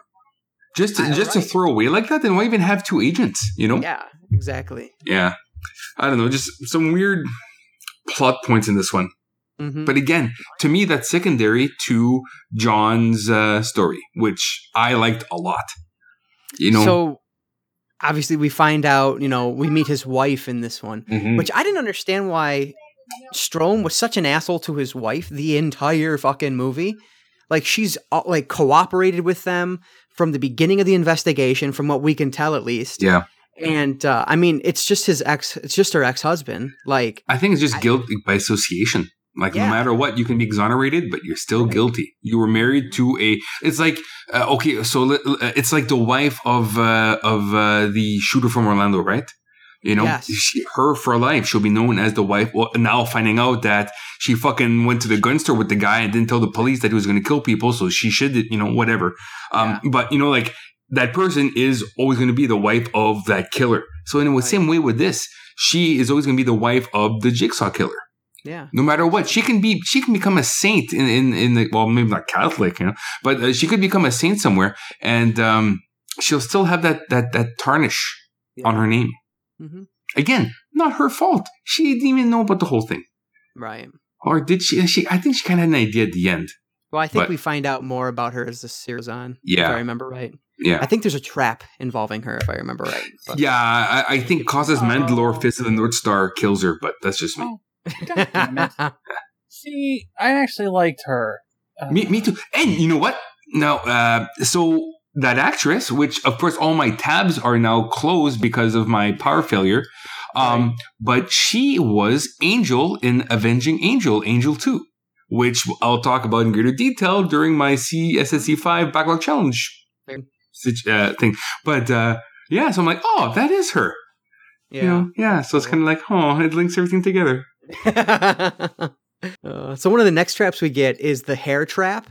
Just to, just to throw away like that? Then why even have two agents? You know? Yeah, exactly. Yeah. I don't know. Just some weird plot points in this one. hmm But again, to me, that's secondary to John's uh, story, which I liked a lot. You know, So obviously we find out, you know, we meet his wife in this one, Mhm. which I didn't understand why Strahm was such an asshole to his wife the entire fucking movie. Like she's uh, like cooperated with them from the beginning of the investigation, from what we can tell at least. yeah, And uh, I mean, it's just his ex. It's just her ex-husband. Like, I think it's just I- guilt by association. Like Yeah. no matter what, you can be exonerated, but you're still guilty. You were married to a. It's like uh, okay, so uh, it's like the wife of uh, of uh, the shooter from Orlando, right? You know, Yes. she, her for life, she'll be known as the wife. Well, now finding out that she fucking went to the gun store with the guy and didn't tell the police that he was going to kill people, so she should, you know, whatever. Um, But you know, like that person is always going to be the wife of that killer. So in the Right. same way with this, she is always going to be the wife of the jigsaw killer yeah, no matter what she can be she can become a saint in in, in the well maybe not catholic you know but uh, she could become a saint somewhere and um she'll still have that that that tarnish on her name hmm again not her fault she didn't even know about the whole thing right. or did she she i think she kind of had an idea at the end Well, I think But- we find out more about her as the series goes on. if Yeah. I remember right. yeah I think there's a trap involving her, if I remember right. But- yeah i, I think Costas mandalore Oh. fist of the north star kills her but that's just me Oh. God damn it. <laughs> See, I actually liked her. Uh, Me, me too. And you know what? Now, uh, so that actress, which of course all my tabs are now closed because of my power failure, um, but she was Angel in Avenging Angel, Angel 2, which I'll talk about in greater detail during my CSSC5 Backlog Challenge uh, thing. But uh, yeah, so I'm like, oh, that is her. Yeah. You know? Yeah, so it's kind of like, oh, it links everything together. <laughs> Uh, so one of the next traps we get is the hair trap,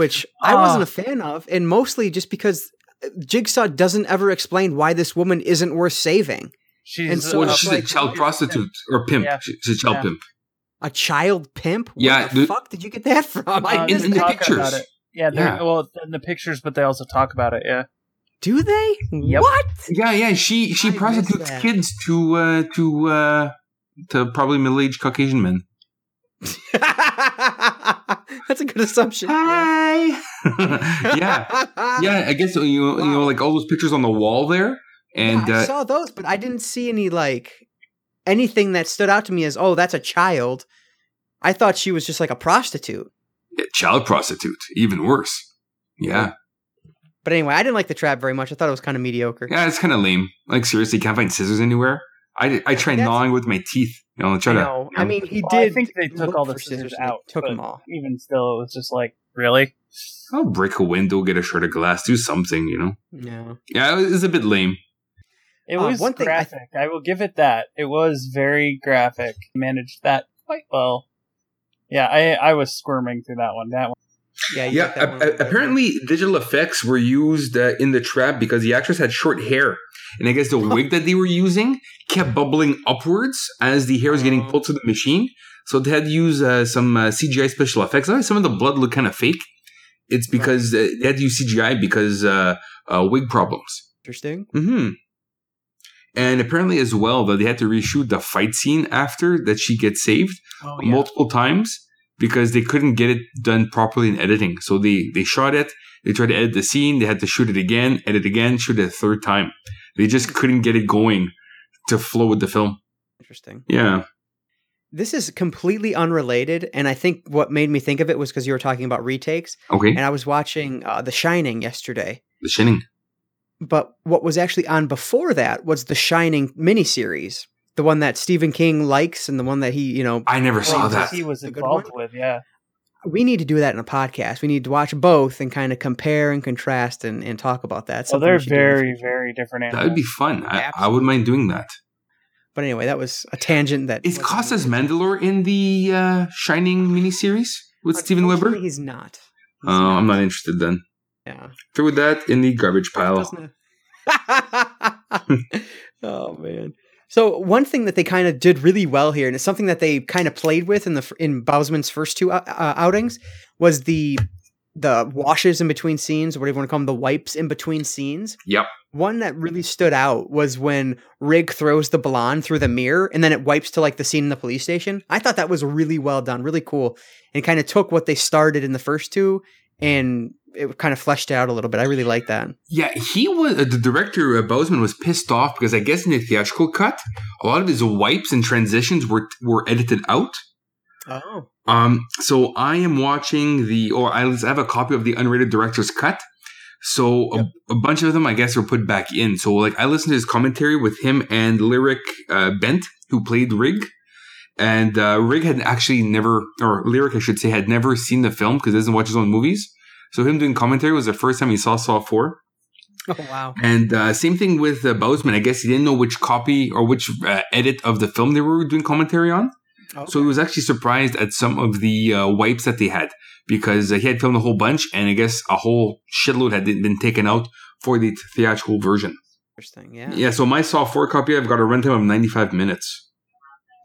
which I wasn't Ah. a fan of, and mostly just because Jigsaw doesn't ever explain why this woman isn't worth saving. she's and so Well, she's like- a child prostitute or pimp. Yeah. She's a child Yeah. pimp. A child pimp? What Yeah, the dude. fuck did you get that from? I Uh, in- missed in the that. talk pictures. about it. Yeah, they're, Yeah. well, in the pictures, but they also talk about it. Yeah, Do they? Yep. What? Yeah, yeah. She she I prostitutes kids to uh to uh to probably middle aged Caucasian men. <laughs> <laughs> That's a good assumption. Hi. <laughs> yeah, <laughs> yeah. I guess you you know like all those pictures on the wall there, and Yeah, I uh, saw those, but I didn't see any like anything that stood out to me as oh, that's a child. I thought she was just like a prostitute. yeah, child prostitute, even worse. Yeah, But anyway, I didn't like the trap very much. I thought it was kind of mediocre. yeah. It's kind of lame. Like seriously, can't find scissors anywhere. I I try That's- gnawing with my teeth. You know, try I to. know. you I mean, he Well, I think they took all the for scissors out. Took them all. Even still, it was just like, really? I'll break a window, get a shard of glass, do something. You know. Yeah. Yeah, it was a bit lame. It Uh, was one thing I- graphic. I, will give it that. It was very graphic. Managed that quite well. Yeah, I I was squirming through that one. That one. Yeah. Yeah, a- apparently digital effects were used uh, in the trap because the actress had short hair, and I guess the <laughs> wig that they were using kept bubbling upwards as the hair was getting Oh. pulled to the machine. So they had to use uh, some uh, CGI special effects. Some of the blood looked kind of fake. It's because uh, they had to use CGI because uh, uh, wig problems. Interesting. hmm And apparently, as well, that they had to reshoot the fight scene after that she gets saved Oh multiple times because they couldn't get it done properly in editing. So they they shot it, they tried to edit the scene, they had to shoot it again, edit again, shoot it a third time. They just couldn't get it going to flow with the film. Interesting. Yeah. This is completely unrelated, and I think what made me think of it was because you were talking about retakes, Okay. and I was watching uh, The Shining yesterday. The Shining. But what was actually on before that was the Shining miniseries, the one that Stephen King likes, and the one that he, you know, I never saw Well, that. He was The good involved one? with. Yeah. we need to do that in a podcast. We need to watch both and kind of compare and contrast and, and talk about that. So Something they're we should do in the very very different That would be fun. I, I wouldn't mind doing that. But anyway, that was a tangent. That Is wasn't Costas related. Mandalore in the uh, Shining miniseries with Steven Weber? He's not. Oh, He's I'm not interested then. Yeah. Throw that in the garbage pile. <laughs> Oh man. So one thing that they kind of did really well here, and it's something that they kind of played with in the in Bousman's first two uh, uh, outings, was the the washes in between scenes, or whatever you want to call them, the wipes in between scenes. Yep. One that really stood out was when Rigg throws the blonde through the mirror, and then it wipes to like the scene in the police station. I thought that was really well done, really cool, and kind of took what they started in the first two and it kind of fleshed out a little bit. I really like that. Yeah, he was uh, the director. Uh, Bousman was pissed off because I guess in the theatrical cut, a lot of his wipes and transitions were were edited out. Oh. Um, so I am watching the, or I have a copy of the unrated director's cut. So a, a bunch of them, I guess, were put back in. So like I listened to his commentary with him and Lyriq uh, Bent, who played Rigg. And uh, Rigg had actually never, or Lyriq, I should say, had never seen the film because he doesn't watch his own movies. So him doing commentary was the first time he saw Saw 4. Oh wow. And uh, same thing with uh, Bousman. I guess he didn't know which copy or which uh, edit of the film they were doing commentary on. So he was actually surprised at some of the uh, wipes that they had because uh, he had filmed a whole bunch, and I guess a whole shitload had been taken out for the theatrical version. Interesting. Yeah. Yeah, so my Saw 4 copy, I've got a runtime of 95 minutes.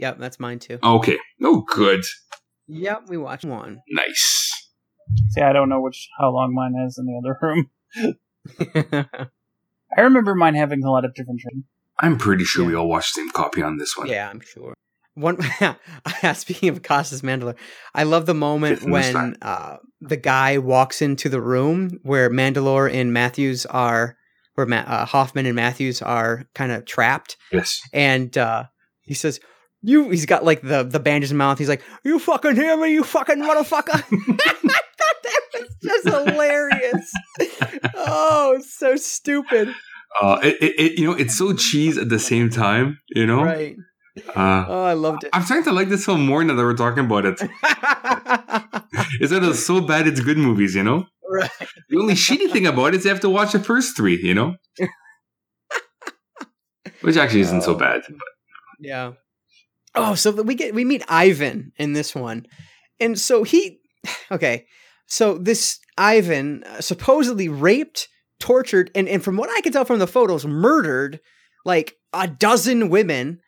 Yep, that's mine too. Okay. Oh, good. Yep, we watched one. Nice. See, I don't know which how long mine is in the other room. <laughs> <laughs> I remember mine having a lot of different trims. I'm pretty sure Yeah. we all watched the same copy on this one. yeah, I'm sure. One. <laughs> speaking of Costas Mandalore, I love the moment Fifth when uh, the guy walks into the room where Mandalore and Matthews are, where Ma- uh, Hoffman and Matthews are kind of trapped, Yes. and uh, he says. You, he's got like the the bandage in his mouth. He's like, "You fucking hear me, you fucking motherfucker!" I thought that was just hilarious. oh, it's so stupid. Uh, it, it, it, you know, it's so cheese at the same time, you know? Right. Uh, Oh, I loved it. I'm starting to like this film more now that we're talking about it. <laughs> It's that it's so bad it's good movies, you know? right. The only shitty thing about it is you have to watch the first three, you know? Which actually isn't so Oh. bad. Yeah. Oh, so we get we meet Ivan in this one, and so he, <sighs> okay, so this Ivan uh, supposedly raped, tortured, and and from what I can tell from the photos, murdered like a dozen women.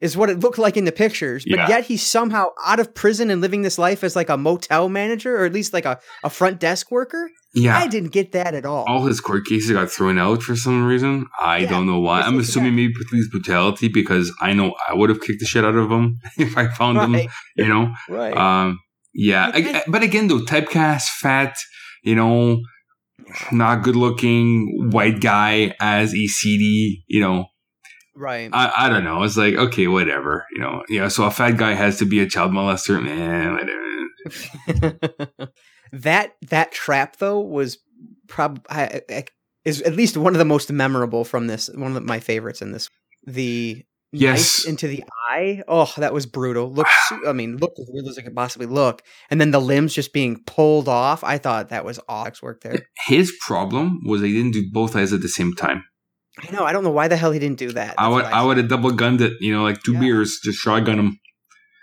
Is what it looked like in the pictures, but Yeah. yet he's somehow out of prison and living this life as like a motel manager or at least like a, a front desk worker. Yeah. I didn't get that at all. all his court cases got thrown out for some reason. I Yeah, don't know why. it's I'm assuming maybe police brutality because I know I would have kicked the shit out of him <laughs> if I found him. You know, <laughs> right. um, Yeah, I- I- but again, though, typecast, fat, you know, not good looking white guy as a CD, you know, Right. I, I don't know. It's like, okay, whatever, you know, yeah. So a fat guy has to be a child molester, man, whatever. <laughs> that that trap though was prob I, I, is at least one of the most memorable from this. One of my favorites in this. The Yes. into the eye. Oh, that was brutal. Look, <sighs> I mean, look as real as it could possibly look, and then the limbs just being pulled off. I thought that was awesome work there. His problem was they didn't do both eyes at the same time. I know. I don't know why the hell he didn't do that. I would, what I would have double gunned it, you know, like two Yeah. beers, just shotgun him.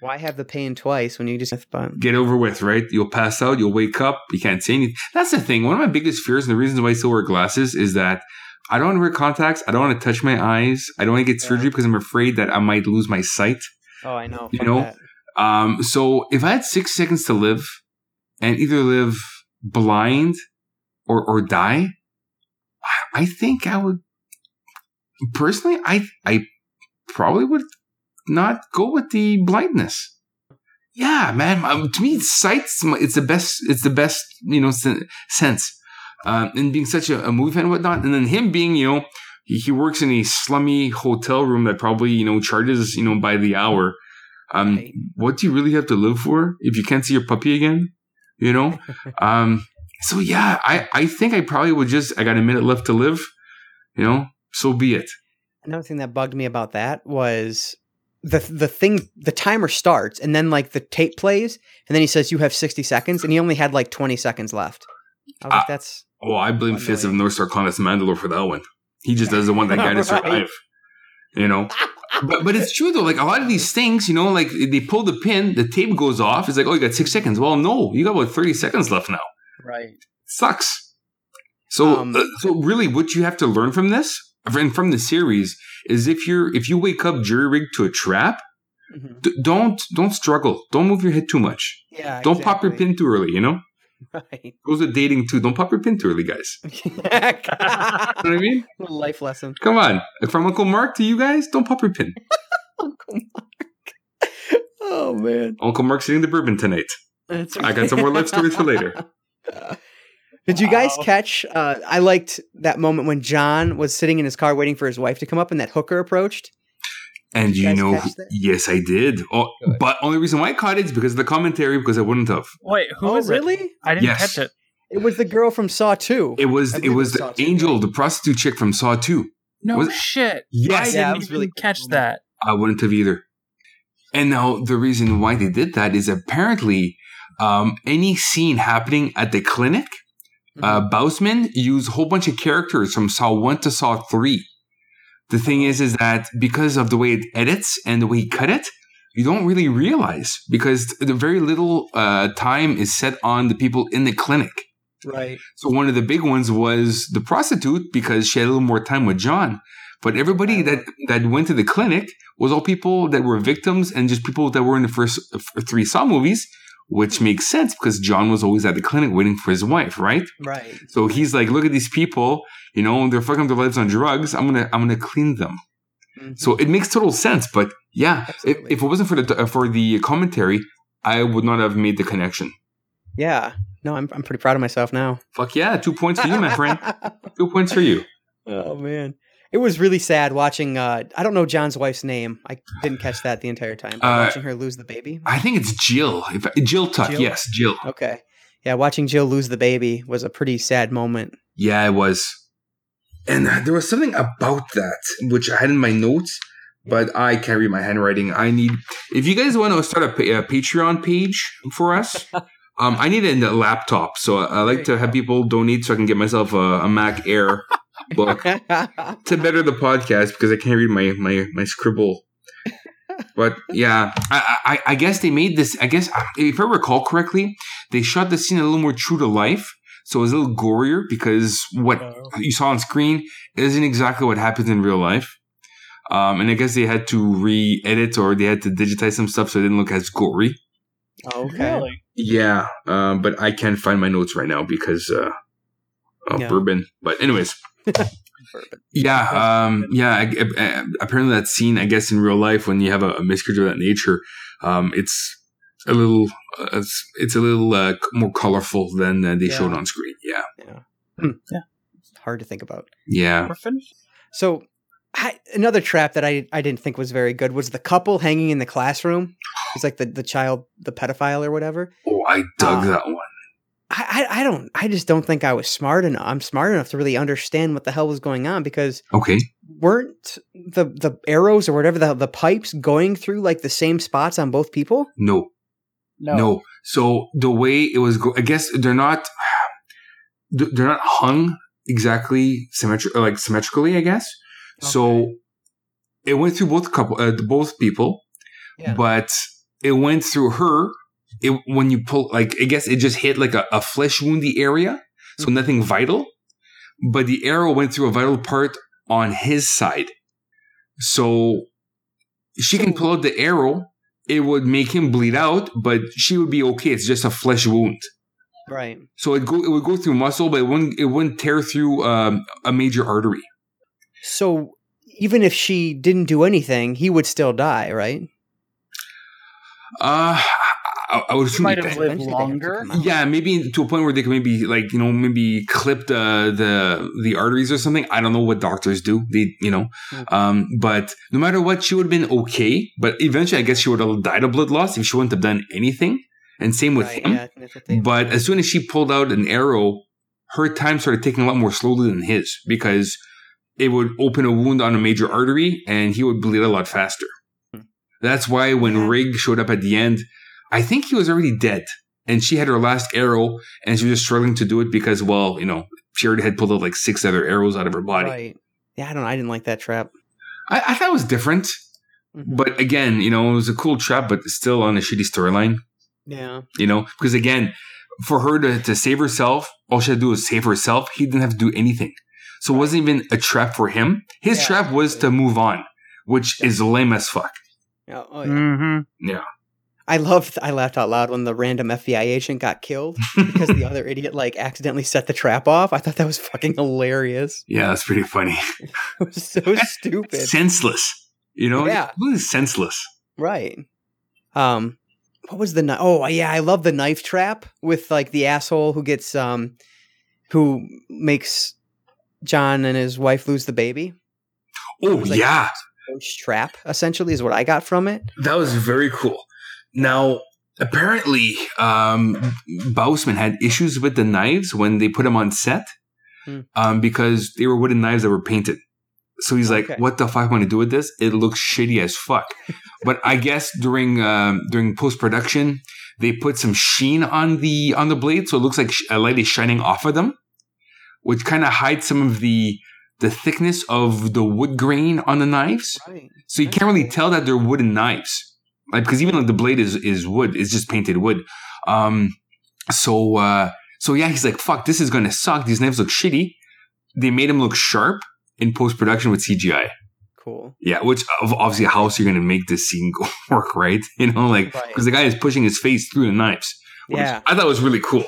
Why have the pain twice when you just? Get over with, right? You'll pass out, you'll wake up, you can't see anything. That's the thing. One of my biggest fears and the reasons why I still wear glasses is that I don't want to wear contacts. I don't want to touch my eyes. I don't want to get Yeah. surgery because I'm afraid that I might lose my sight. oh, I know. You know, that. Um, so if I had six seconds to live and either live blind or, or die, I think I would personally, I, I probably would not go with the blindness. Yeah, man. Um, to me, sight's it's the best. It's the best, you know, sense. Um, and being such a, a movie fan and whatnot, and then him being, you know, he, he works in a slummy hotel room that probably, you know, charges, you know, by the hour. Um, Right. what do you really have to live for if you can't see your puppy again? You know? <laughs> um, so yeah, I, I think I probably would just, I got a minute left to live, you know, so be it. Another thing that bugged me about that was the the thing the timer starts and then like the tape plays and then he says you have 60 seconds and he only had like 20 seconds left. I was like Ah. that's Oh, I blame. Fist of North Star Connors Mandalore for that one. He just doesn't want that guy to <laughs> survive. You know? But but it's true though, like a lot of these things, you know, like they pull the pin, the tape goes off, it's like, oh, you got six seconds. Well, no, you got about 30 seconds left now. right. sucks. So, Um, uh, so really, what you have to learn from this and from the series is if you're if you wake up jury rigged to a trap, Mhm. d- don't don't struggle. Don't move your head too much. Yeah. Don't pop your pin too early. You know, <laughs> Right. goes with dating too. Don't pop your pin too early, guys. <laughs> You know what I mean? <laughs> Life lesson. Come on, from Uncle Marc to you guys, don't pop your pin. Uncle Marc. Oh man. Uncle Marc's hitting the bourbon tonight. That's I got some more life stories for later. Did you guys Wow. catch? Uh, I liked that moment when John was sitting in his car waiting for his wife to come up, and that hooker approached. And you you know, yes, I did. Oh, Good. but only reason why I caught it is because of the commentary. Because I wouldn't have. Wait, who oh, is it? really? I didn't Yes. catch it. It was the girl from Saw Two. It was I it was was the angel, the prostitute chick from Saw Two. No Was shit. Yes. I Yeah, didn't even really catch cool. that. I wouldn't have either. And now the reason why they did that is apparently um, any scene happening at the clinic, uh, Bousman used a whole bunch of characters from Saw 1 to Saw 3. The thing is, is that because of the way it edits and the way he cut it, you don't really realize because the very little uh, time is set on the people in the clinic. right. So one of the big ones was the prostitute because she had a little more time with John. But everybody that, that went to the clinic was all people that were victims and just people that were in the first uh, three Saw movies, which makes sense because John was always at the clinic waiting for his wife, right? Right. So he's like, look at these people, you know, they're fucking their lives on drugs. I'm gonna, I'm gonna clean them. Mhm. So it makes total sense. But yeah, if, if it wasn't for the uh, for the commentary, I would not have made the connection. yeah. No, I'm I'm pretty proud of myself now. Fuck yeah, two points for you, my friend. <laughs> Two points for you. oh man. It was really sad watching uh I don't know John's wife's name. I didn't catch that the entire time. Uh, watching her lose the baby. I think it's Jill. If, Jill Tuck, Jill? yes, Jill. Okay. Yeah, watching Jill lose the baby was a pretty sad moment. Yeah, it was. And uh, there was something about that which I had in my notes, but I can't read my handwriting. I need. If you guys want to start a, a Patreon page for us, <laughs> um, I need a, a laptop. So I like to have people donate so I can get myself a, a Mac Air book <laughs> to better the podcast because I can't read my my my scribble. But yeah, I, I I guess they made this. I guess if I recall correctly, they shot the scene a little more true to life, so it was a little gorier because what Oh. you saw on screen isn't exactly what happens in real life. Um, and I guess they had to re-edit or they had to digitize some stuff so it didn't look as gory. Oh, okay. Really? Yeah, um, but I can't find my notes right now because uh, of Yeah. bourbon. But anyways, yeah, um, yeah. I, I- apparently, that scene, I guess, in real life, when you have a, a miscarriage of that nature, um, it's a little. Uh, it's, it's a little uh, more colorful than uh, they Yeah. showed on screen. Yeah, It's hard to think about. yeah. We're finished. So, I, another trap that I I didn't think was very good was the couple hanging in the classroom. It's like the the child, the pedophile or whatever. Oh, I dug Uh, that one. I, I I don't I just don't think I was smart enough. I'm smart enough to really understand what the hell was going on because Okay. weren't the the arrows or whatever the the pipes going through like the same spots on both people? No, No. no. So the way it was, go- I guess they're not. <sighs> They're they're not hung exactly symmetri- like symmetrically. I guess. So it went through both couple, uh, both people, Yeah. but it went through her. It when you pull, like I guess it just hit like a, a flesh woundy area, so Mm-hmm. nothing vital. But the arrow went through a vital part on his side, so she can pull out the arrow. It would make him bleed out, but she would be okay. It's just a flesh wound. Right. So it go it would go through muscle, but it wouldn't it wouldn't tear through um, a major artery. So even if she didn't do anything, he would still die, right? Uh I, I would He assume might have lived Eventually they have to longer. Yeah, maybe to a point where they could maybe like you know maybe clip the the the arteries or something. I don't know what doctors do. They you know, Mhm. um, but no matter what, she would have been okay. But eventually, I guess she would have died of blood loss if she wouldn't have done anything. And same with Right, him. yeah, that's what they- But as soon as she pulled out an arrow, her time started taking a lot more slowly than his because it would open a wound on a major artery and he would bleed a lot faster. Hmm. That's why when Rigg showed up at the end, I think he was already dead. And she had her last arrow and she was just struggling to do it because, well, you know, she already had pulled out like six other arrows out of her body. right. Yeah, I don't. know. I didn't like that trap. I, I thought it was different. Mhm. But again, you know, it was a cool trap, but still on a shitty storyline. Yeah. you know because again for her to, to save herself all she had to do was save herself he didn't have to do anything so it wasn't even a trap for him his Yeah, trap was to move on which is lame as fuck Oh, oh, yeah. Mm-hmm. I loved. I laughed out loud when the random FBI agent got killed because the <laughs> other idiot like accidentally set the trap off. I thought that was fucking hilarious. yeah that's pretty funny <laughs> It was so <laughs> stupid. senseless you know Yeah. really senseless Right. Um, what was the knife? Oh, yeah, I love the knife trap with like the asshole who gets um, who makes John and his wife lose the baby. oh was like- yeah trap essentially is what I got from it. that was very cool now apparently um Bousman had issues with the knives when they put them on set Hmm. um because they were wooden knives that were painted so he's like Okay. what the fuck I want to do with this it looks <laughs> shitty as fuck but i guess during um during post-production they put some sheen on the on the blade so it looks like a light is shining off of them which kind of hides some of the the thickness of the wood grain on the knives Right. so you can't really tell that they're wooden knives, like because even like the blade is is wood, it's just painted wood. Um, so uh, so yeah, he's like, "Fuck, this is gonna suck. These knives look shitty." They made them look sharp in post production with CGI. Cool. Yeah, which obviously how else you're gonna make this scene go <laughs> work, right? You know, like Right. because the guy is pushing his face through the knives. which Yeah. I thought it was really cool.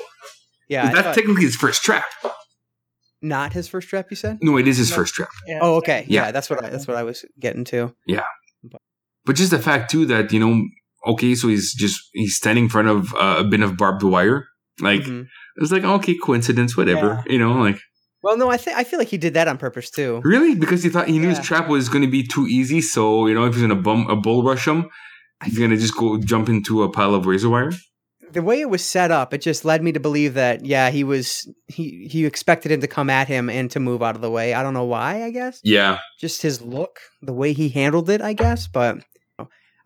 Yeah. That's thought- technically his first trap. not his first trap. You said. No, it is his No. first trap. Oh, okay. Yeah. Yeah. that's what I. That's what I was getting to. But just the fact too that you know, okay, so he's just he's standing in front of uh, a bin of barbed wire. Like Mhm. it's like okay, coincidence, whatever. You know, like Well, no, I think I feel like he did that on purpose too. really because he thought he knew Yeah. his trap was going to be too easy. So you know, if he's gonna bum a bull rush him, he's gonna just go jump into a pile of razor wire. the way it was set up, it just led me to believe that yeah, he was he he expected him to come at him and to move out of the way. I don't know why. I guess Yeah, just his look, the way he handled it. I guess, but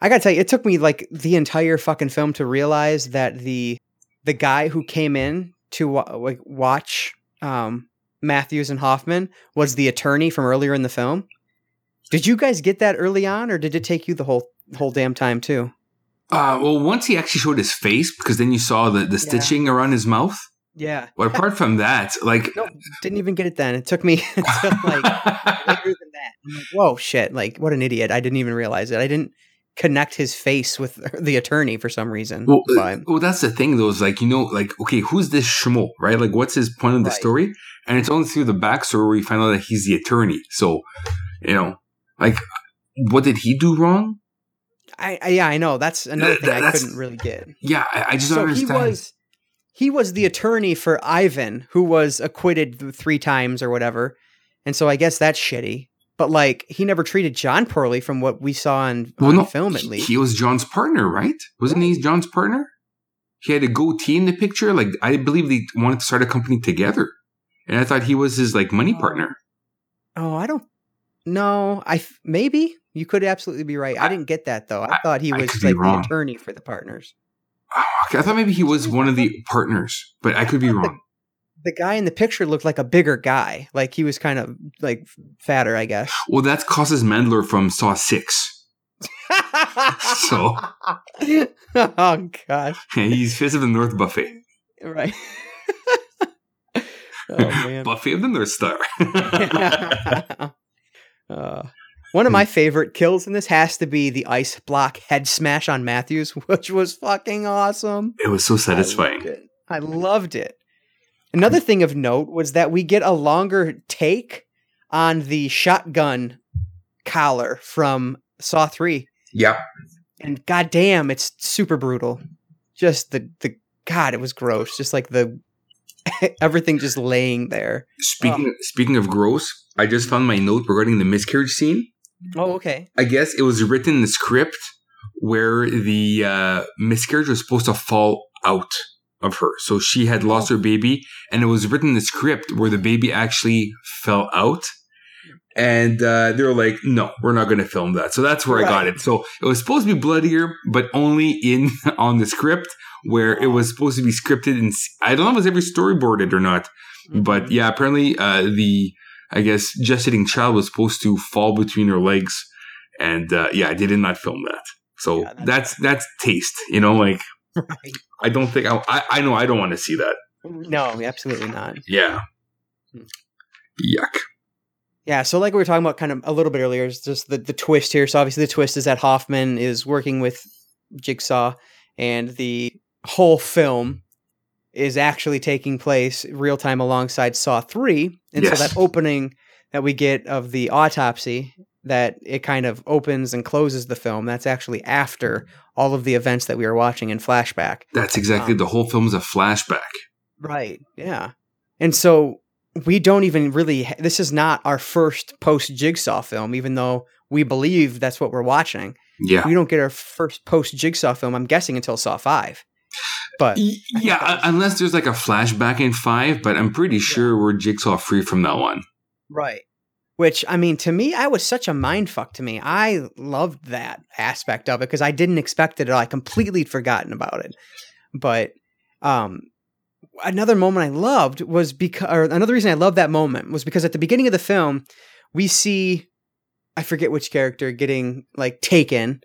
I gotta tell you, it took me like the entire fucking film to realize that the the guy who came in to wa- like watch um, Matthews and Hoffman was the attorney from earlier in the film. Did you guys get that early on, or did it take you the whole whole damn time too? Uh, well, once he actually showed his face, because then you saw the, the stitching around his mouth. Yeah. But apart from that, like, No, didn't even get it then. It took me <laughs> until like <laughs> later than that. I'm like, whoa, shit! Like, what an idiot! I didn't even realize it. I didn't connect his face with <laughs> the attorney for some reason. well, uh, but well, that's the thing, though. Is like you know, like okay, who's this schmo, right? Like, what's his point of the Right. story? And it's only through the backstory where you find out that he's the attorney. So, you know, like, what did he do wrong? I, I yeah, I know. That's another Th- thing I couldn't really get. Yeah, I, I just so don't he was he was the attorney for Ivan, who was acquitted three times or whatever, and so I guess that's shitty. But like, he never treated John poorly, from what we saw in well, on no, film at he- least. He was John's partner, right? Wasn't he John's partner? He had a goatee in the picture. Like I believe they wanted to start a company together, and I thought he was his like money Oh. partner. oh, I don't. No, I maybe you could absolutely be right. I, I- didn't get that though. I, I- thought he was like the attorney for the partners. Oh, I thought maybe he was one of the partners, but I could be wrong. The guy in the picture looked like a bigger guy. Like he was kind of like fatter, I guess. Well, that's Costas Mandler from Saw Six. So- <laughs> oh gosh, <laughs> He's Fist of the North Buffet. right. <laughs> oh man. Buffet of the North Star. uh, one of my favorite kills in this has to be the ice block head smash on Matthews, which was fucking awesome. it was so I loved satisfying. it. I loved it. Another thing of note was that we get a longer take on the shotgun collar from Saw 3. Yeah. And goddamn, it's super brutal. Just the the god, it was gross. Just like the <laughs> everything just laying there. Speaking speaking of gross, I just found my note regarding the miscarriage scene. Oh, okay. I guess it was written in the script where the uh, miscarriage was supposed to fall out of her. So she had lost Oh. her baby, and it was written in the script where the baby actually fell out. And uh, they were like, no, we're not going to film that. So that's where I got it. So it was supposed to be bloodier, but only in <laughs> on the script where it was supposed to be scripted. And I don't know if it was ever storyboarded or not. But Mhm. yeah, apparently uh, the I guess gestating child was supposed to fall between her legs, and uh, yeah, they did not film that. So Yeah, that's that's taste, you know. Like Right. I don't think I I, I know I don't want to see that. No, absolutely not. Yeah, Hmm. yuck. Yeah, so like we were talking about kind of a little bit earlier, is just the, the twist here. So obviously the twist is that Hoffman is working with Jigsaw and the whole film is actually taking place real time alongside Saw 3. And Yes. so that opening that we get of the autopsy that it kind of opens and closes the film, that's actually after all of the events that we were watching in flashback. That's exactly Um, the whole film's a flashback. Right. Yeah. And so we don't even really, this is not our first post Jigsaw film, even though we believe that's what we're watching. Yeah, We don't get our first post Jigsaw film, I'm guessing, until Saw 5. But yeah. <laughs> Unless there's like a flashback in five, but I'm pretty sure we're jigsaw free from that one. Right. Which I mean, to me, I was such a mind fuck to me. I loved that aspect of it because I didn't expect it at all. I completely forgotten about it. But um, another moment I loved was because, or another reason I loved that moment was because at the beginning of the film, we see, I forget which character getting like taken,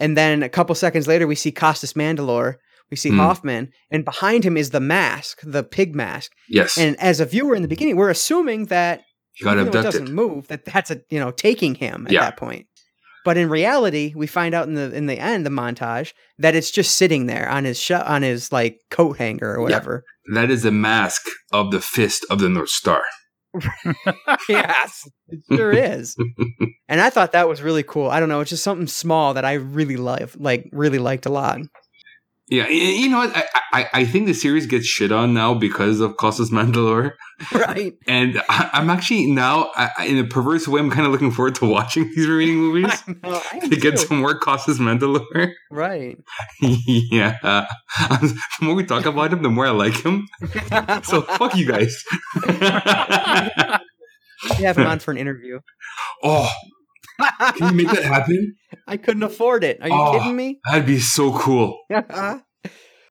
and then a couple seconds later, we see Costas Mandalore. We see Hmm. Hoffman, and behind him is the mask, the pig mask. Yes, And as a viewer in the beginning, we're assuming that he got abducted. doesn't move, that that's a you know taking him at Yeah. that point. But in reality, we find out in the in the end, the montage, that it's just sitting there on his sh- on his like coat hanger or whatever. That is the mask of the fist of the North Star. <laughs> yes, it sure is. <laughs> and I thought that was really cool. I don't know, it's just something small that I really love, like really liked a lot. Yeah, you know what? I, I, I think the series gets shit on now because of Costas Mandalore. <laughs> right? And I, I'm actually now, I, in a perverse way, I'm kind of looking forward to watching these remaining <laughs> movies know, am to get some more Costas Mandalore. <laughs> right. yeah. the more we talk about him, the more I like him. So fuck you guys. You have him on for an interview. oh, <laughs> can you make that happen? I couldn't afford it. Are you Oh. kidding me? That'd be so cool. <laughs>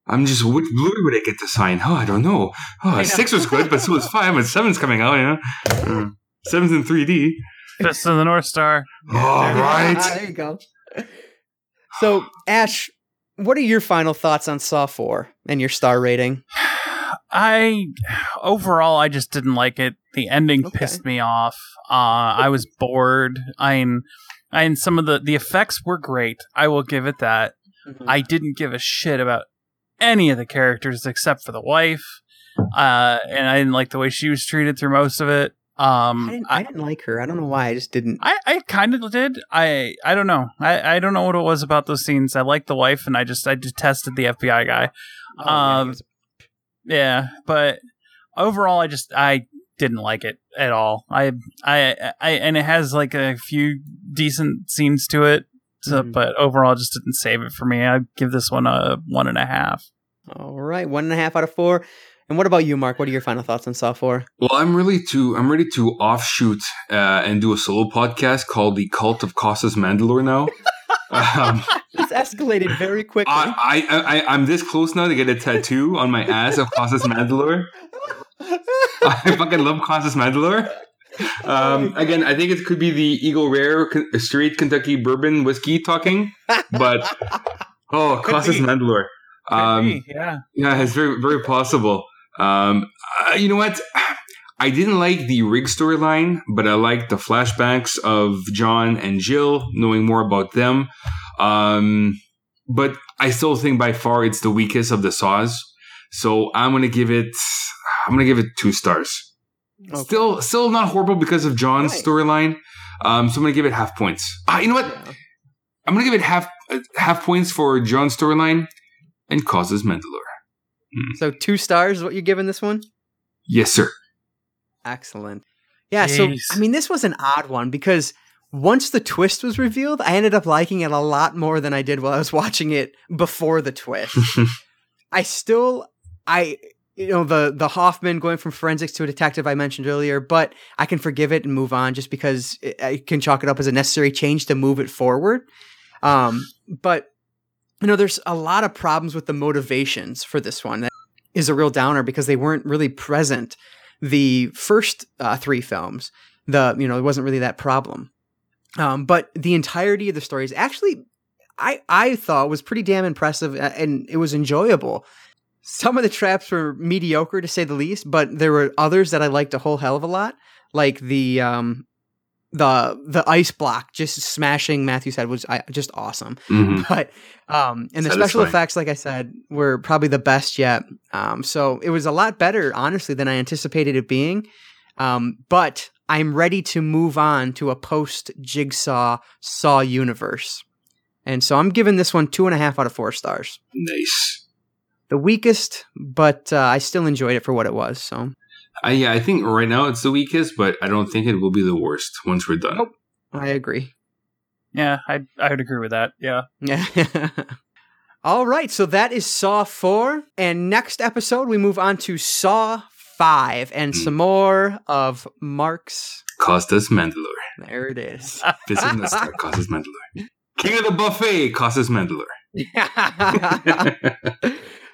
I'm just, which Blu-ray would I get to sign? Oh, I don't know. Oh, I know. six was good, but so was five, and seven's coming out, you know? Mm. Seven's in 3D. Fist of the North Star. All right. there you go. So, Ashe, what are your final thoughts on Saw 4 and your star rating? I overall I just didn't like it. The ending Okay. pissed me off. Uh, I was bored. I mean, I mean, some of the the effects were great. I will give it that. I didn't give a shit about any of the characters except for the wife. Uh, and I didn't like the way she was treated through most of it. Um, I didn't, I, didn't like her. I don't know why. I just didn't. I, I kind of did. I I don't know. I, I don't know what it was about those scenes. I liked the wife, and I just I detested the FBI guy. Oh, yeah, um, Yeah, but overall, I just I didn't like it at all. I I I and it has like a few decent scenes to it, so, Mhm. but overall, just didn't save it for me. I give this one a one and a half. All right, one and a half out of four. And what about you, Marc? What are your final thoughts on Saw Four? Well, I'm really to I'm ready to offshoot uh, and do a solo podcast called the Cult of Costas Mandylor now. <laughs> um, This escalated very quickly. I, I, I I'm this close now to get a tattoo on my ass of Costas Mandylor. <laughs> <laughs> I fucking love Costas Mandylor. Um, again, I think it could be the Eagle Rare Straight Kentucky Bourbon Whiskey talking, but <laughs> oh, Could Costas be. Mandylor. Um, yeah, yeah, it's very very possible. Um, uh, you know what? I didn't like the Rigg storyline, but I liked the flashbacks of John and Jill, knowing more about them. Um, but I still think by far it's the weakest of the saws. So I'm gonna give it. I'm gonna give it two stars. Okay. Still, still not horrible because of John's Right. storyline. Um, so I'm gonna give it half points. Ah, you know what? Yeah. I'm gonna give it half uh, half points for John's storyline and Costas Mandylor. So two stars is what you're giving this one? Yes, sir. Excellent. Yeah, so I mean this was an odd one because once the twist was revealed, I ended up liking it a lot more than I did while I was watching it before the twist. <laughs> I still I you know the the Hoffman going from forensics to a detective I mentioned earlier, but I can forgive it and move on just because it, I can chalk it up as a necessary change to move it forward. Um, but you know, there's a lot of problems with the motivations for this one. That is a real downer because they weren't really present the first uh, three films. The you know it wasn't really that problem, um, but the entirety of the story is actually I I thought was pretty damn impressive uh, and it was enjoyable. Some of the traps were mediocre to say the least, but there were others that I liked a whole hell of a lot, like the um the the ice block just smashing Matthew's head was just awesome. Mhm. <laughs> But um and the special effects, like I said, were probably the best yet. Um so it was a lot better, honestly, than I anticipated it being. Um, but I'm ready to move on to a post Jigsaw Saw universe. And so I'm giving this one two and a half out of four stars. Nice. The weakest, but uh, I still enjoyed it for what it was. So I, yeah, I think right now it's the weakest, but I don't think it will be the worst once we're done. Nope. I agree. yeah, I I would agree with that. Yeah, Yeah. <laughs> All right, so that is Saw 4. And next episode, we move on to Saw 5 and Hmm. some more of Marc's. Costas Mandylor. There it is. <laughs> This is the star. Costas Mandylor. King of the buffet. Costas Mandylor. <laughs>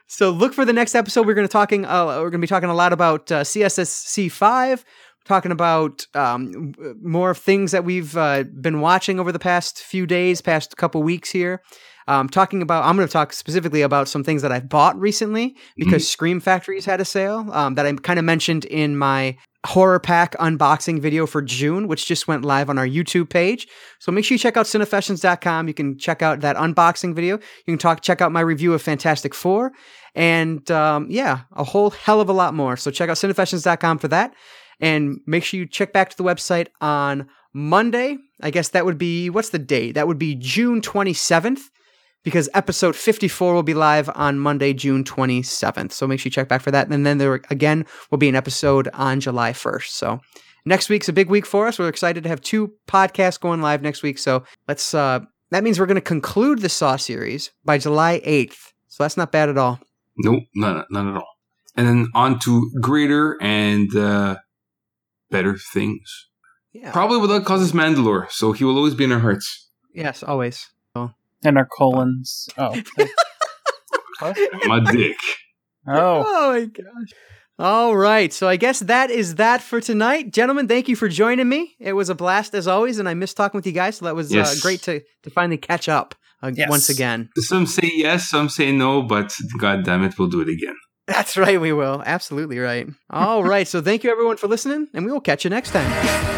so look for the next episode. We're going to talking. Uh, we're going to be talking a lot about uh, CSSC five. Talking about um, more of things that we've uh, been watching over the past few days, past couple weeks here. Um, talking about, I'm going to talk specifically about some things that I've bought recently because Scream Factory's had a sale um, that I kind of mentioned in my horror pack unboxing video for June, which just went live on our YouTube page. So make sure you check out cinefessions.com. You can check out that unboxing video. You can talk, check out my review of Fantastic Four, and um, yeah, a whole hell of a lot more. So check out cinefessions.com for that, and make sure you check back to the website on Monday. I guess that would be what's the date? That would be June twenty seventh. Because episode 54 will be live on Monday, June 27th. So make sure you check back for that. And then there again will be an episode on July 1st. So next week's a big week for us. We're excited to have two podcasts going live next week. So let's uh that means we're going to conclude the Saw series by July 8th. So that's not bad at all. Nope, not, not at all. And then on to greater and uh, better things. Yeah. Probably without Costas Mandylor, so he will always be in our hearts. yes, always. And our colons. Oh, <laughs> My dick. oh, Oh my gosh. All right. So I guess that is that for tonight. Gentlemen, thank you for joining me. It was a blast as always, and I missed talking with you guys. So that was uh, great to, to finally catch up uh, Yes. once again. Some say yes, some say no, but god damn it, we'll do it again. That's right, we will. Absolutely right. All <laughs> right. So thank you everyone for listening, and we will catch you next time.